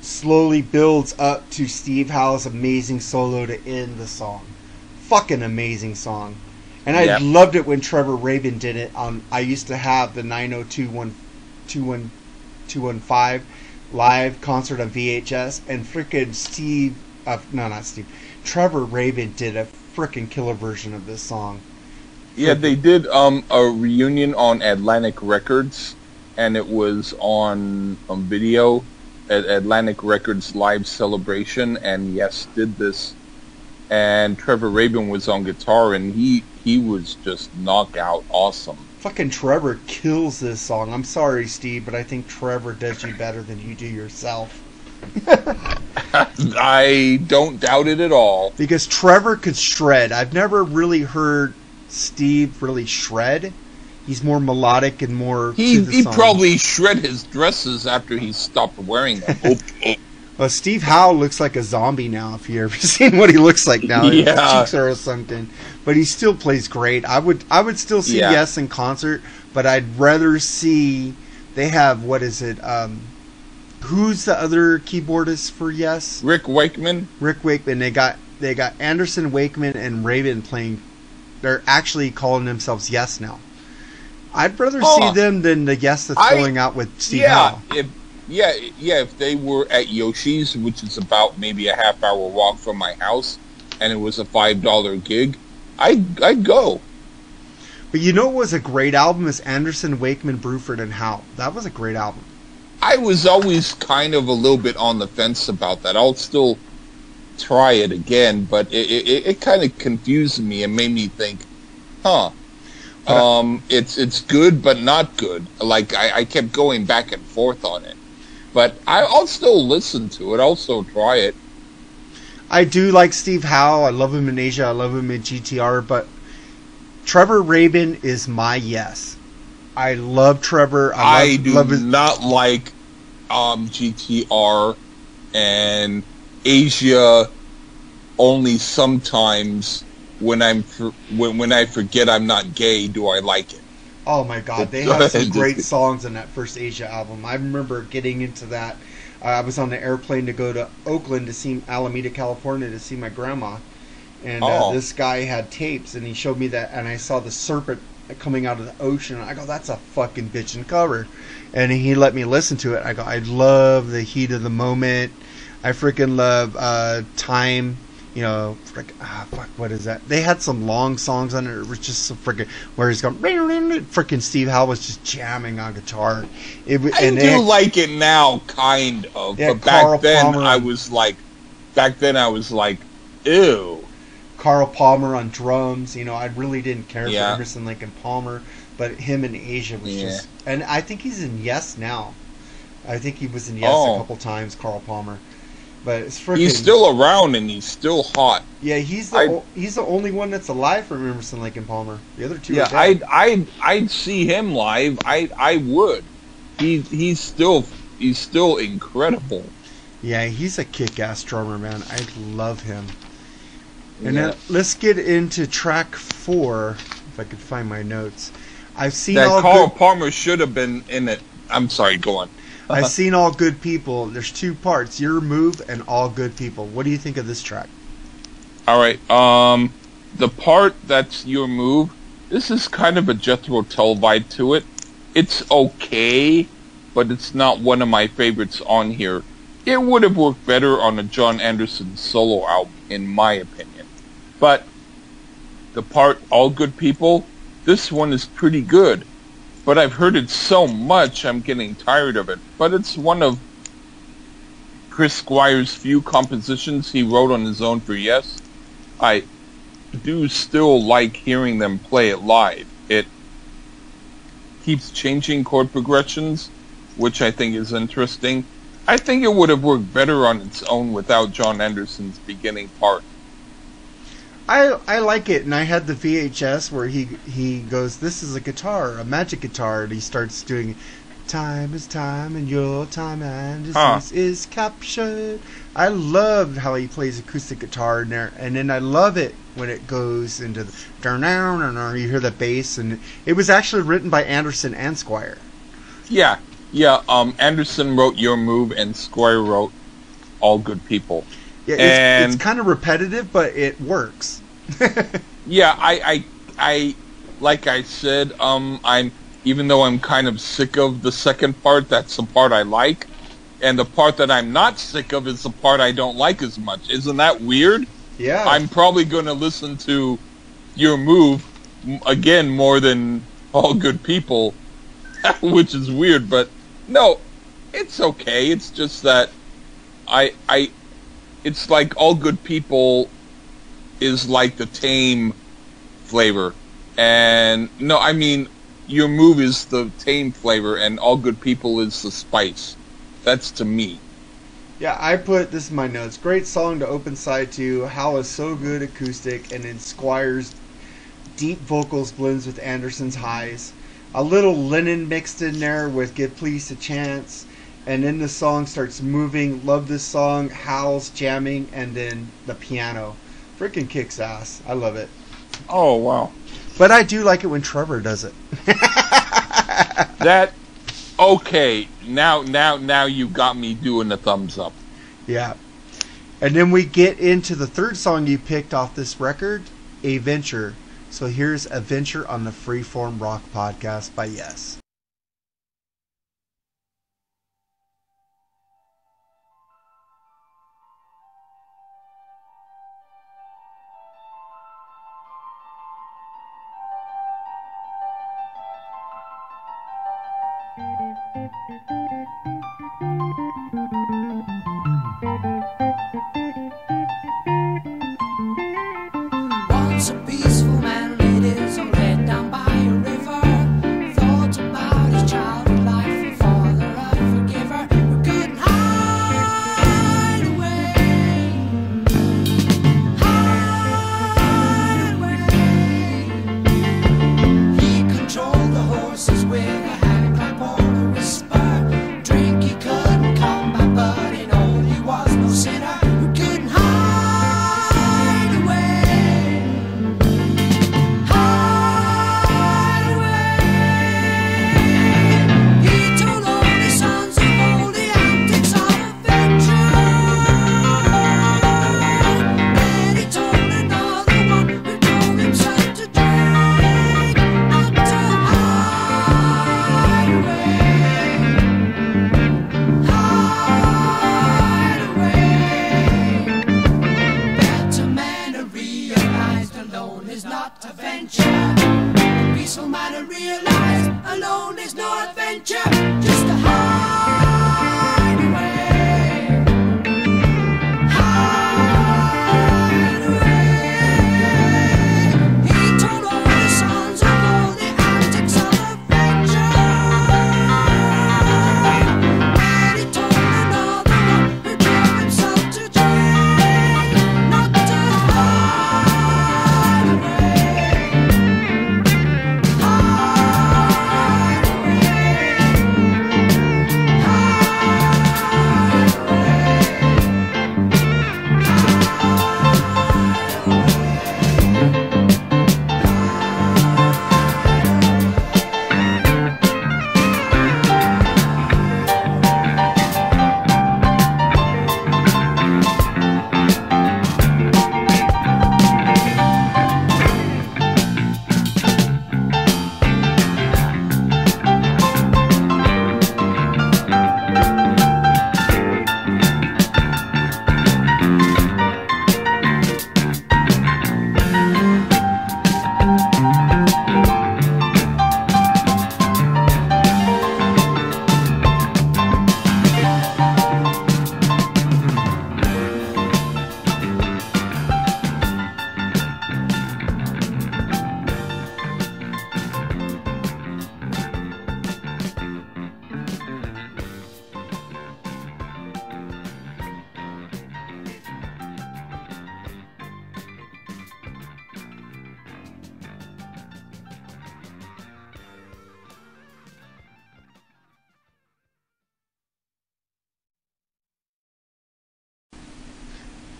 slowly builds up to Steve Howe's amazing solo to end the song. Fucking amazing song. And I Yep. loved it when Trevor Rabin did it on I used to have the 902121215 live concert on VHS and freaking Steve uh, no not Steve Trevor Rabin did a freaking killer version of this song. Yeah, they did um, a reunion on Atlantic Records, and it was on on video at Atlantic Records live celebration. And yes, did this, and Trevor Rabin was on guitar, and he he was just knockout awesome. Fucking Trevor kills this song. I'm sorry, Steve, but I think Trevor does you better than you do yourself. I don't doubt it at all. Because Trevor could shred. I've never really heard Steve really shred. He's more melodic and more. He to the he song. probably shred his dresses after he stopped wearing them. Steve Howe looks like a zombie now. If you ever seen what he looks like now, his Yeah. cheeks are sunken, but he still plays great. I would I would still see Yeah. Yes in concert, but I'd rather see. They have what is it? Um, who's the other keyboardist for Yes? Rick Wakeman. Rick Wakeman. They got they got Anderson Wakeman and Rabin playing. They're actually calling themselves Yes now. I'd rather Oh. see them than the Yes that's I- going out with Steve yeah, Howe. if yeah, yeah, if they were at Yoshi's, which is about maybe a half hour walk from my house, and it was a five dollar gig, I'd I'd go. But you know what was a great album is Anderson, Wakeman, Bruford, and Howe. That was a great album. I was always kind of a little bit on the fence about that. I'll still try it again, but it it, it kind of confused me and made me think, huh. Um, it's it's good, but not good. Like I, I kept going back and forth on it, but I, I'll still listen to it. I'll still try it. I do like Steve Howe. I love him in Asia. I love him in GTR. But Trevor Rabin is my yes. I love Trevor. I, I do love his, not like um, GTR and Asia only sometimes when I'm when when I forget I'm not gay do I like it. Oh my God, they have some great songs on that first Asia album. I remember getting into that. Uh, I was on the airplane to go to Oakland to see Alameda, California, to see my grandma, and uh, Oh. this guy had tapes, and he showed me that, and I saw the serpent coming out of the ocean. And I go, "That's a fucking bitchin' cover," and he let me listen to it. I go, "I love the heat of the moment. I freaking love uh, time." You know, frick, ah, fuck, what is that? They had some long songs on it. It was just so freaking where he's going. Freaking Steve Howe was just jamming on guitar. It I and do like it now, kind of. But back Carl then Palmer. I was like, back then I was like, ew. Carl Palmer on drums. You know, I really didn't care Yeah. for Emerson and Palmer, but him in Asia was Yeah. just. And I think he's in Yes now. I think he was in Yes Oh. a couple times, Carl Palmer. But it's freaking. He's still around and he's still hot. Yeah, he's the I- o- he's the only one that's alive from Emerson Lake and Palmer. The other two. Yeah. I'd I'd I'd see him live. I I would. He he's still he's still incredible. Yeah, he's a kick-ass drummer, man. I love him. And Yeah. let's get into track four, if I could find my notes. I've seen That all Carl good, Palmer should have been in it. I'm sorry, go on. I've seen all good people. There's two parts: your move and all good people. What do you think of this track? All right. Um, the part that's your move, this is kind of a Jethro Tull vibe to it. It's okay, but it's not one of my favorites on here. It would have worked better on a Jon Anderson solo album, in my opinion. But the part All Good People, this one is pretty good. But I've heard it so much, I'm getting tired of it. But it's one of Chris Squire's few compositions he wrote on his own for Yes. I do still like hearing them play it live. It keeps changing chord progressions, which I think is interesting. I think it would have worked better on its own without Jon Anderson's beginning part. I I like it, and I had the VHS where he he goes, "This is a guitar, a magic guitar," and he starts doing, "Time is time, and your time and disease Huh. is captured." I love how he plays acoustic guitar in there, and then I love it when it goes into the down down and you hear the bass, and it was actually written by Anderson and Squire. Yeah, yeah. Um, Anderson wrote Your Move, and Squire wrote All Good People. Yeah, it's, And- it's kind of repetitive, but it works. Yeah, I, I, I, like I said, um, I'm even though I'm kind of sick of the second part, that's the part I like, and the part that I'm not sick of is the part I don't like as much. Isn't that weird? yeah, I'm probably going to listen to Your Move again more than All Good People, which is weird, but no, it's okay. It's just that I, I, it's like All Good People is like the tame flavor. And no, I mean, Your Move is the tame flavor and All Good People is the spice. That's to me. Yeah, I put this in my notes. Great song to open side to. Howe is so good acoustic, and Squire's deep vocals blends with Anderson's highs. A little Lennon mixed in there with "Give Please a Chance," and then the song starts moving. Love this song. Howe's, jamming, and then the piano, freaking kicks ass. I love it. Oh, wow. But I do like it when Trevor does it. that okay now now now you got me doing the thumbs up Yeah. And then we get into the third song you picked off this record, A Venture. So here's A Venture on the Freeform Rock Podcast by Yes. Once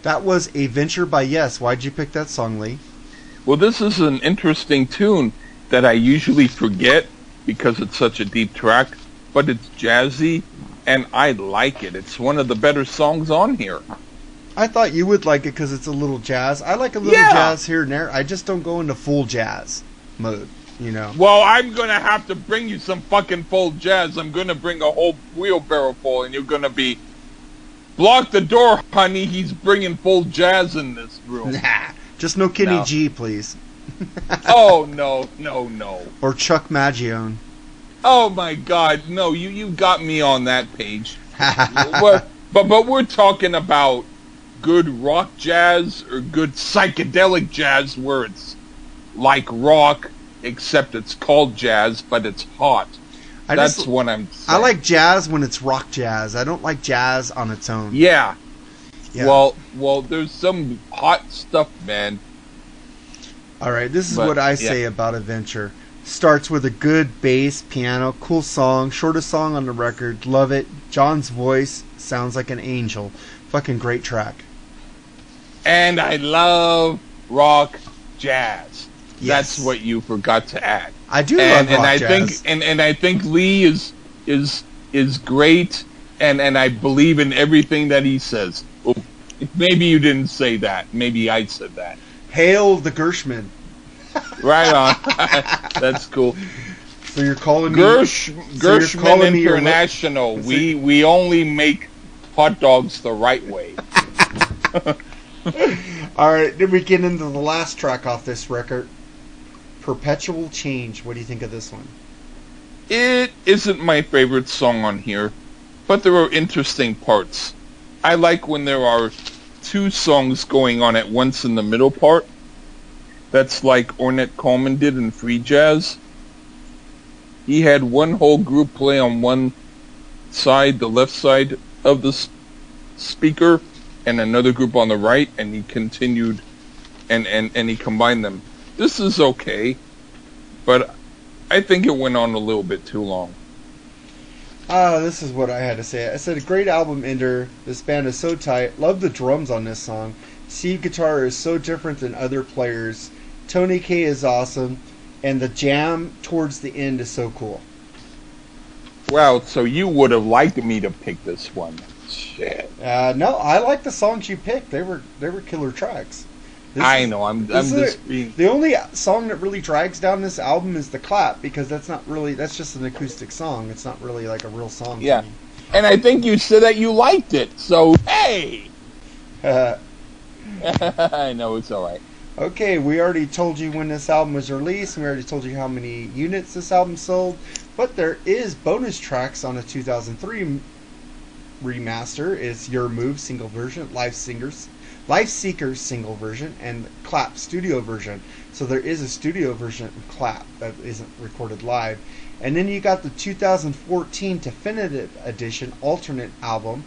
That was A Venture by Yes. Why'd you pick that song, Lee? Well, this is an interesting tune that I usually forget because it's such a deep track, but it's jazzy and I like it. It's one of the better songs on here. I thought you would like it because it's a little jazz. I like a little Yeah. jazz here and there. I just don't go into full jazz mode, you know. Well, I'm gonna have to bring you some fucking full jazz. I'm gonna bring a whole wheelbarrow full, and you're gonna be block the door, honey. He's bringing full jazz in this room. Nah, just no Kenny No. G, please, oh no, no, no. or Chuck Mangione. Oh my God, no! You you got me on that page. but but but we're talking about good rock jazz or good psychedelic jazz where it's like rock except it's called jazz but it's hot. I That's just what I'm I like jazz when it's rock jazz. I don't like jazz on its own. Yeah. Yeah. Well, well, there's some hot stuff, man. All right, this is But, what I yeah. say about A Venture. Starts with a good bass, piano, cool song, shortest song on the record. Love it. Jon's voice sounds like an angel. Fucking great track. And I love rock jazz. Yes. That's what you forgot to add. I do and, love and I jazz. think and, and I think Lee is is is great and and I believe in everything that he says. Oh, maybe you didn't say that. Maybe I said that. Hail the Gershman. Right on. That's cool. So you're calling me Gersh So you're Gershman calling me your li- International. So- we we only make hot dogs the right way. All right, then we get into the last track off this record. Perpetual Change. What do you think of this one? It isn't my favorite song on here, but there are interesting parts. I like when there are two songs going on at once in the middle part. That's like Ornette Coleman did in Free Jazz. He had one whole group play on one side, the left side of the speaker, and another group on the right, and he continued and, and, and he combined them. This is okay, but I think it went on a little bit too long. Ah, this is what I had to say. I said, a great album ender. This band is so tight. Love the drums on this song. Steve guitar is so different than other players. Tony Kaye is awesome. And the jam towards the end is so cool. Wow, so you would have liked me to pick this one. Shit. Uh, no, I like the songs you picked. They were they were killer tracks. This I know, I'm, I'm just being... The only song that really drags down this album is the clap because that's not really that's just an acoustic song. It's not really like a real song. Yeah. And I think you said that you liked it, so hey! I know, it's alright. okay, we already told you when this album was released. and We already told you how many units this album sold. But there is bonus tracks on a 2003 remaster. It's Your Move single version, Live Singers, Life Seekers single version, and Clap studio version. So there is a studio version of Clap that isn't recorded live. And then you got the 2014 definitive edition alternate album.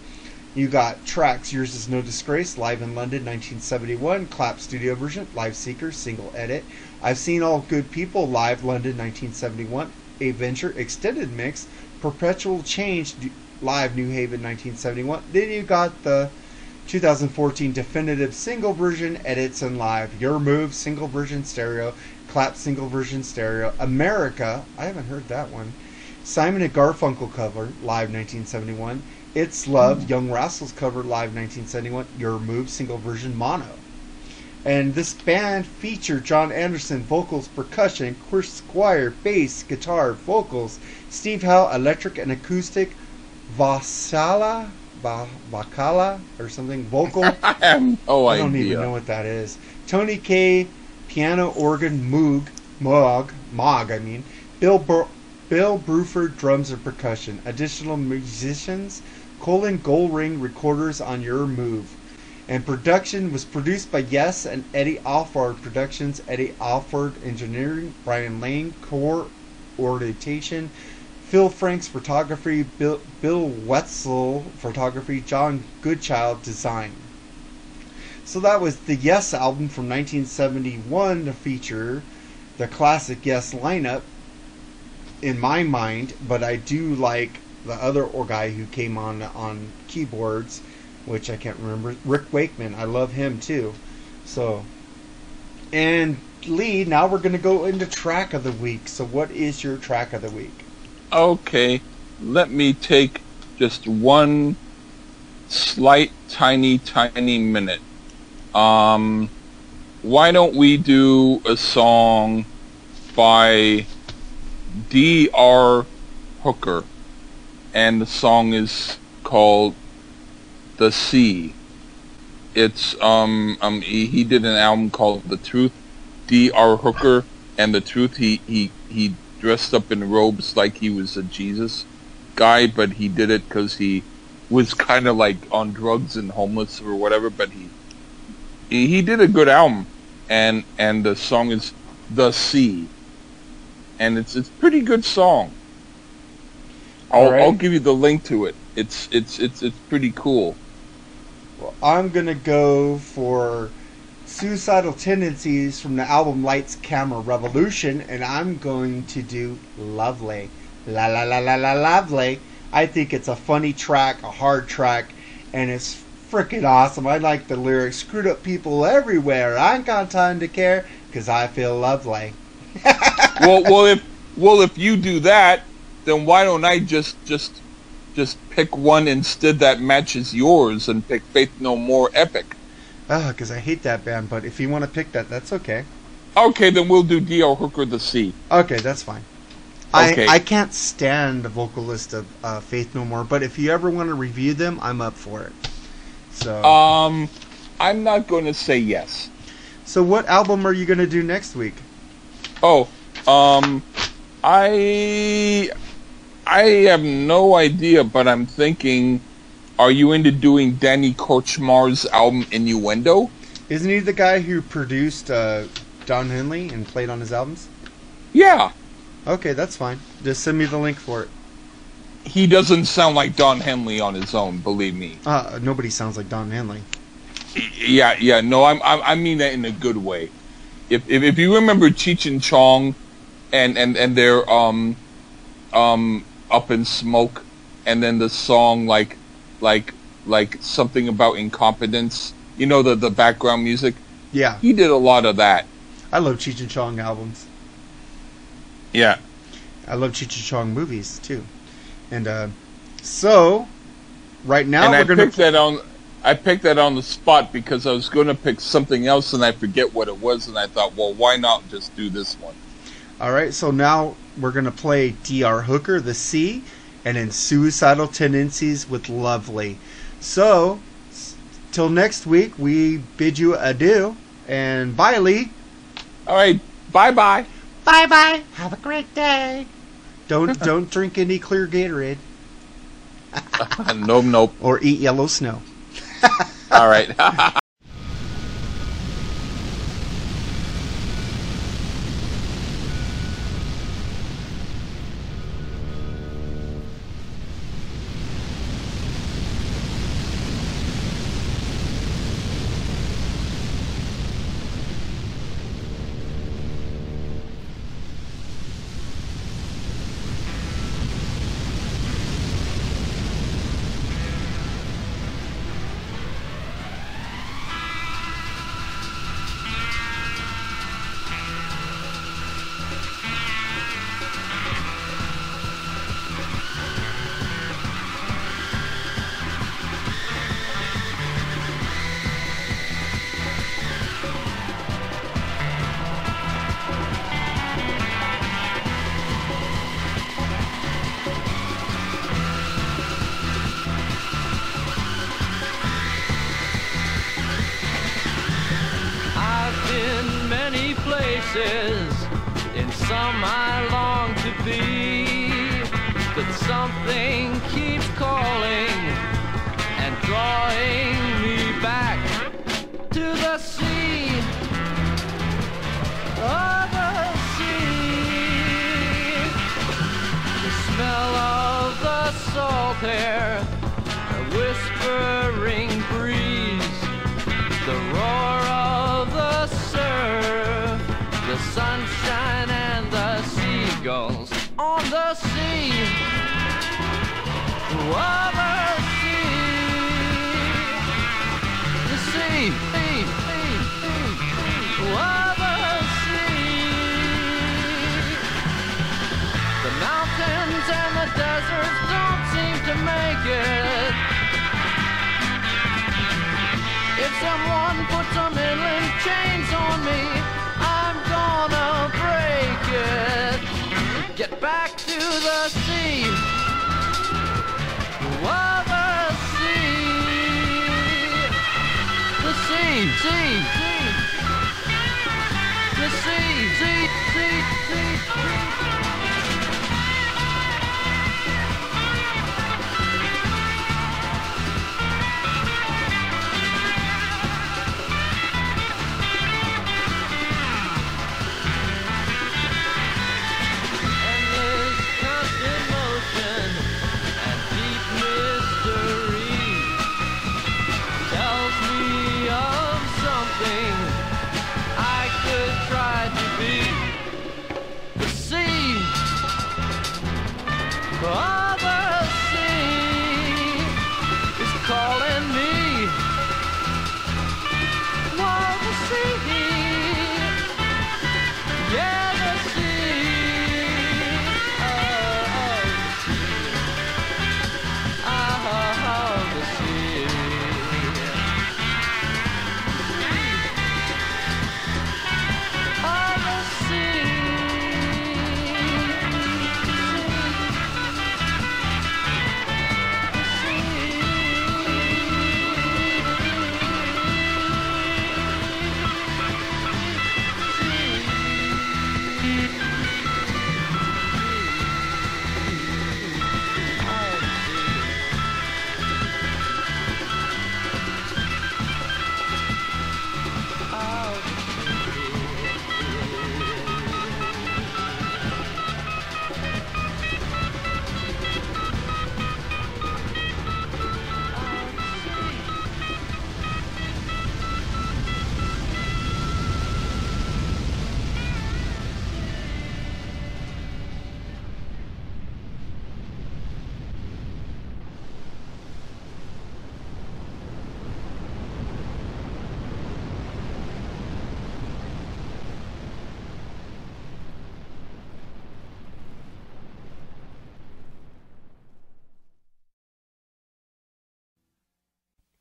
You got tracks Yours is No Disgrace, live in London 1971, Clap studio version, Life Seeker, single edit. I've Seen All Good People, live London 1971, A Venture extended mix, Perpetual Change, live New Haven 1971. Then you got the 2014 definitive single version, edits and live, Your Move, single version stereo, Clap single version stereo, America, I haven't heard that one. Simon and Garfunkel cover, live 1971. It's Love, hmm. Young Rascals cover, live 1971. Your Move, single version mono. And this band featured Jon Anderson, vocals, percussion, Chris Squire, bass, guitar, vocals, Steve Howe, electric and acoustic, Vasala, Vakala, or something, vocal. I have no I don't idea. even know what that is. Tony Kaye, piano, organ, Moog, Moog, Mog, I mean. Bill Bur- Bill Bruford, drums and percussion. Additional musicians, Colin Goldring, recorders on Your Move. And production was produced by Yes and Eddie Offord Productions, Eddie Offord Engineering, Brian Lane Coordination, Phil Franks Photography, Bill, Bill Wetzel Photography, John Goodchild Design. So that was the Yes album from 1971 to feature the classic Yes lineup in my mind, but I do like the other guy who came on on keyboards, which I can't remember. Rick Wakeman, I love him too. So, and Lee, now we're gonna go into track of the week. So, what is your track of the week? Okay, let me take just one slight, tiny, tiny minute. Um, why don't we do a song by D.R. Hooker? And the song is called The Sea. It's, um, um, he, he did an album called The Truth. D.R. Hooker and The Truth. He, he, he dressed up in robes like he was a Jesus guy, but he did it because he was kind of like on drugs and homeless or whatever. But he, he did a good album, and and the song is "The Sea," and it's it's pretty good song. I'll right. I'll give you the link to it. It's it's it's it's pretty cool. Well, I'm gonna go for Suicidal Tendencies from the album Lights Camera Revolution, and I'm going to do Lovely. La la la la la Lovely. I think it's a funny track, a hard track, and it's freaking awesome. I like the lyrics. Screwed up people everywhere. I ain't got time to care, cause I feel lovely. well, well, if well, if you do that, then why don't I just just just pick one instead that matches yours and pick Faith No More Epic? Ah, cause I hate that band, but if you want to pick that, that's okay. Okay, then we'll do D.R. Hooker the C. Okay, that's fine. Okay. I, I can't stand the vocalist of uh, Faith No More, but if you ever want to review them, I'm up for it. So, Um, I'm not going to say yes. so what album are you gonna do next week? Oh, um, I I have no idea, but I'm thinking, are you into doing Danny Kortchmar's album Innuendo? Isn't he the guy who produced uh, Don Henley and played on his albums? Yeah, Okay, that's fine. Just send me the link for it. he doesn't sound like Don Henley on his own. Believe me. Uh, nobody sounds like Don Henley. Yeah, yeah. No, I'm, I'm I mean that in a good way. If if, if you remember Cheech and Chong, and and and their um um up in smoke, and then the song like like like something about incompetence. You know the the background music. Yeah, He did a lot of that. I love Cheech and Chong albums. Yeah. I love Cheech and Chong movies too. And uh, so, right now and we're I gonna. picked that on. I picked that on the spot because I was going to pick something else and I forget what it was, and I thought, well, why not just do this one? All right, so now we're gonna play Dr. Hooker, The Sea, and in Suicidal Tendencies with Lovely. So, till next week, we bid you adieu, and bye, Lee. All right, bye bye. Bye bye. Have a great day. Don't don't drink any clear Gatorade nope, nope. or eat yellow snow. All right. the sea to oversee the sea. To oversee the mountains and the deserts don't seem to make it. If someone puts see. sea, see, see, see, see.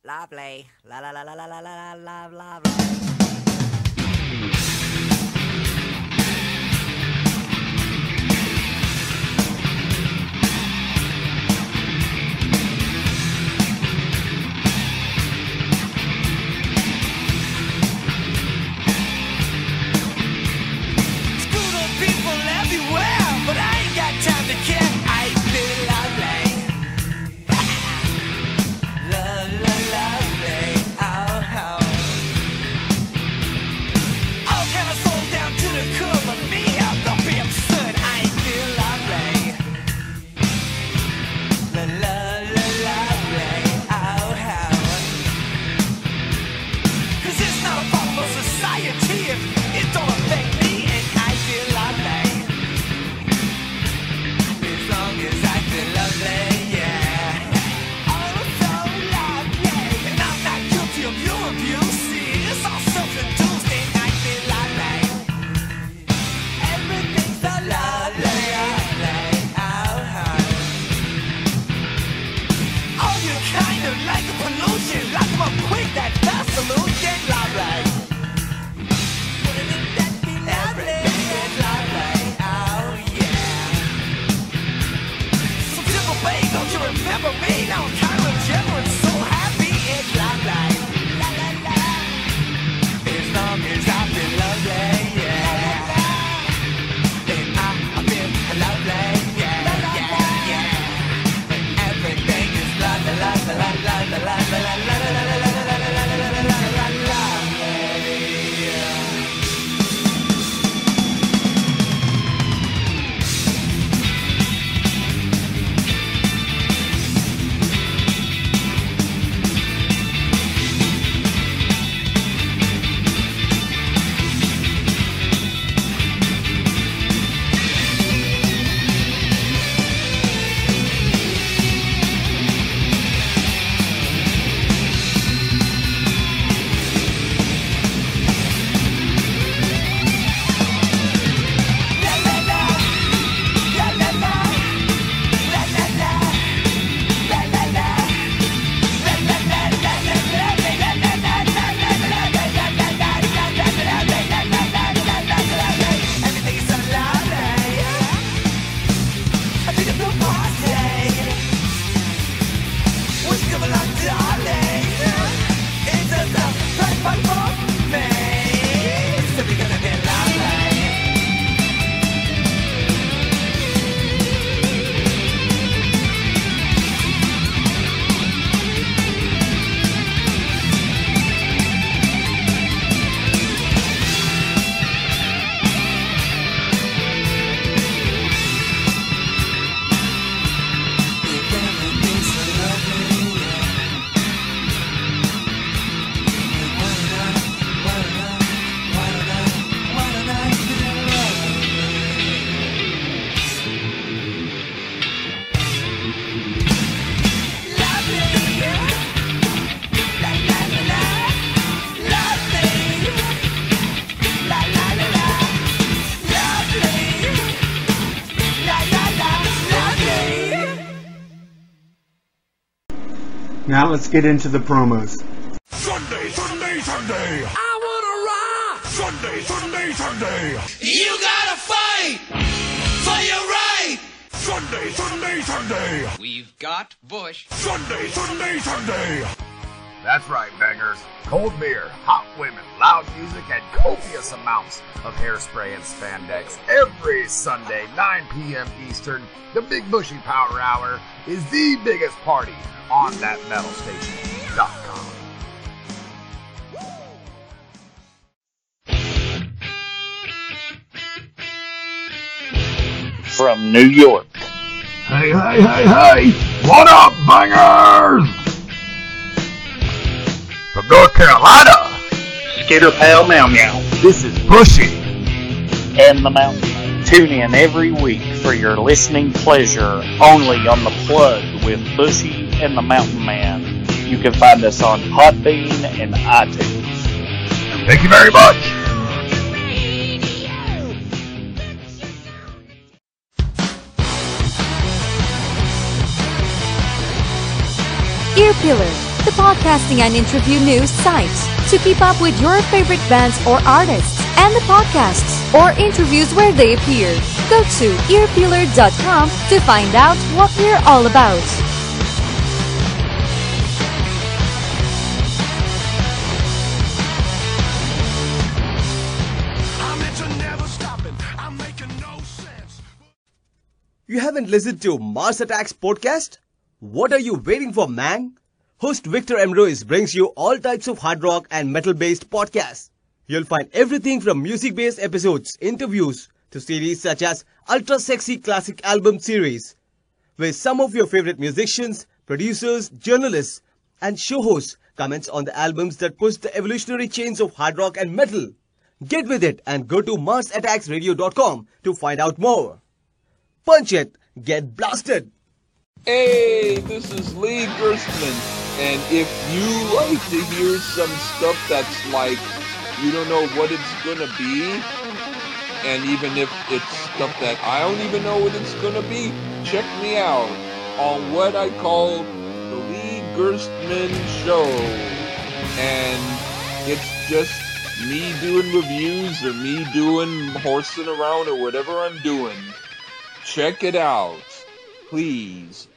Lovely. La la la la la la la la lovely. Let's get into the promos. Sunday, Sunday, Sunday. I wanna rock. Sunday, Sunday, Sunday. You gotta fight for your right. Sunday, Sunday, Sunday. We've got Bush. Sunday, Sunday, Sunday. That's right, bangers. Cold beer, hot women, loud music, and copious amounts of hairspray and spandex. Every Sunday, 9 p.m. Eastern, the Big Bushy Power Hour is the biggest party on that metalstation.com. From New York, Hey, hey, hey, hey! What up, bangers? From North Carolina, Skitter Pal Meow Meow, this is Bushy. and the Mountain. Tune in every week for your listening pleasure only on the plug with Bushy and the Mountain Man. You can find us on Podbean and iTunes. Thank you very much. Earpillar, the podcasting and interview news site. To keep up with your favorite bands or artists and the podcasts or interviews where they appear, go to earpillar.com to find out what we're all about. You haven't listened to Mars Attacks podcast? What are you waiting for, man? Host Victor M. Ruiz brings you all types of hard rock and metal based podcasts. You'll find everything from music based episodes, interviews, to series such as Ultra Sexy Classic Album Series, where some of your favorite musicians, producers, journalists, and show hosts comments on the albums that push the evolutionary chains of hard rock and metal. Get with it and go to MarsAttacksRadio.com to find out more. Punch it, get blasted! Hey, this is Lee Gerstmann, and if you like to hear some stuff that's like you don't know what it's gonna be, and even if it's stuff that I don't even know what it's gonna be, check me out on what I call the Lee Gerstmann Show, and it's just me doing reviews or me doing horsing around or whatever I'm doing. Check it out, please.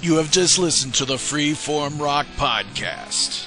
You have just listened to the Freeform Rock Podcast.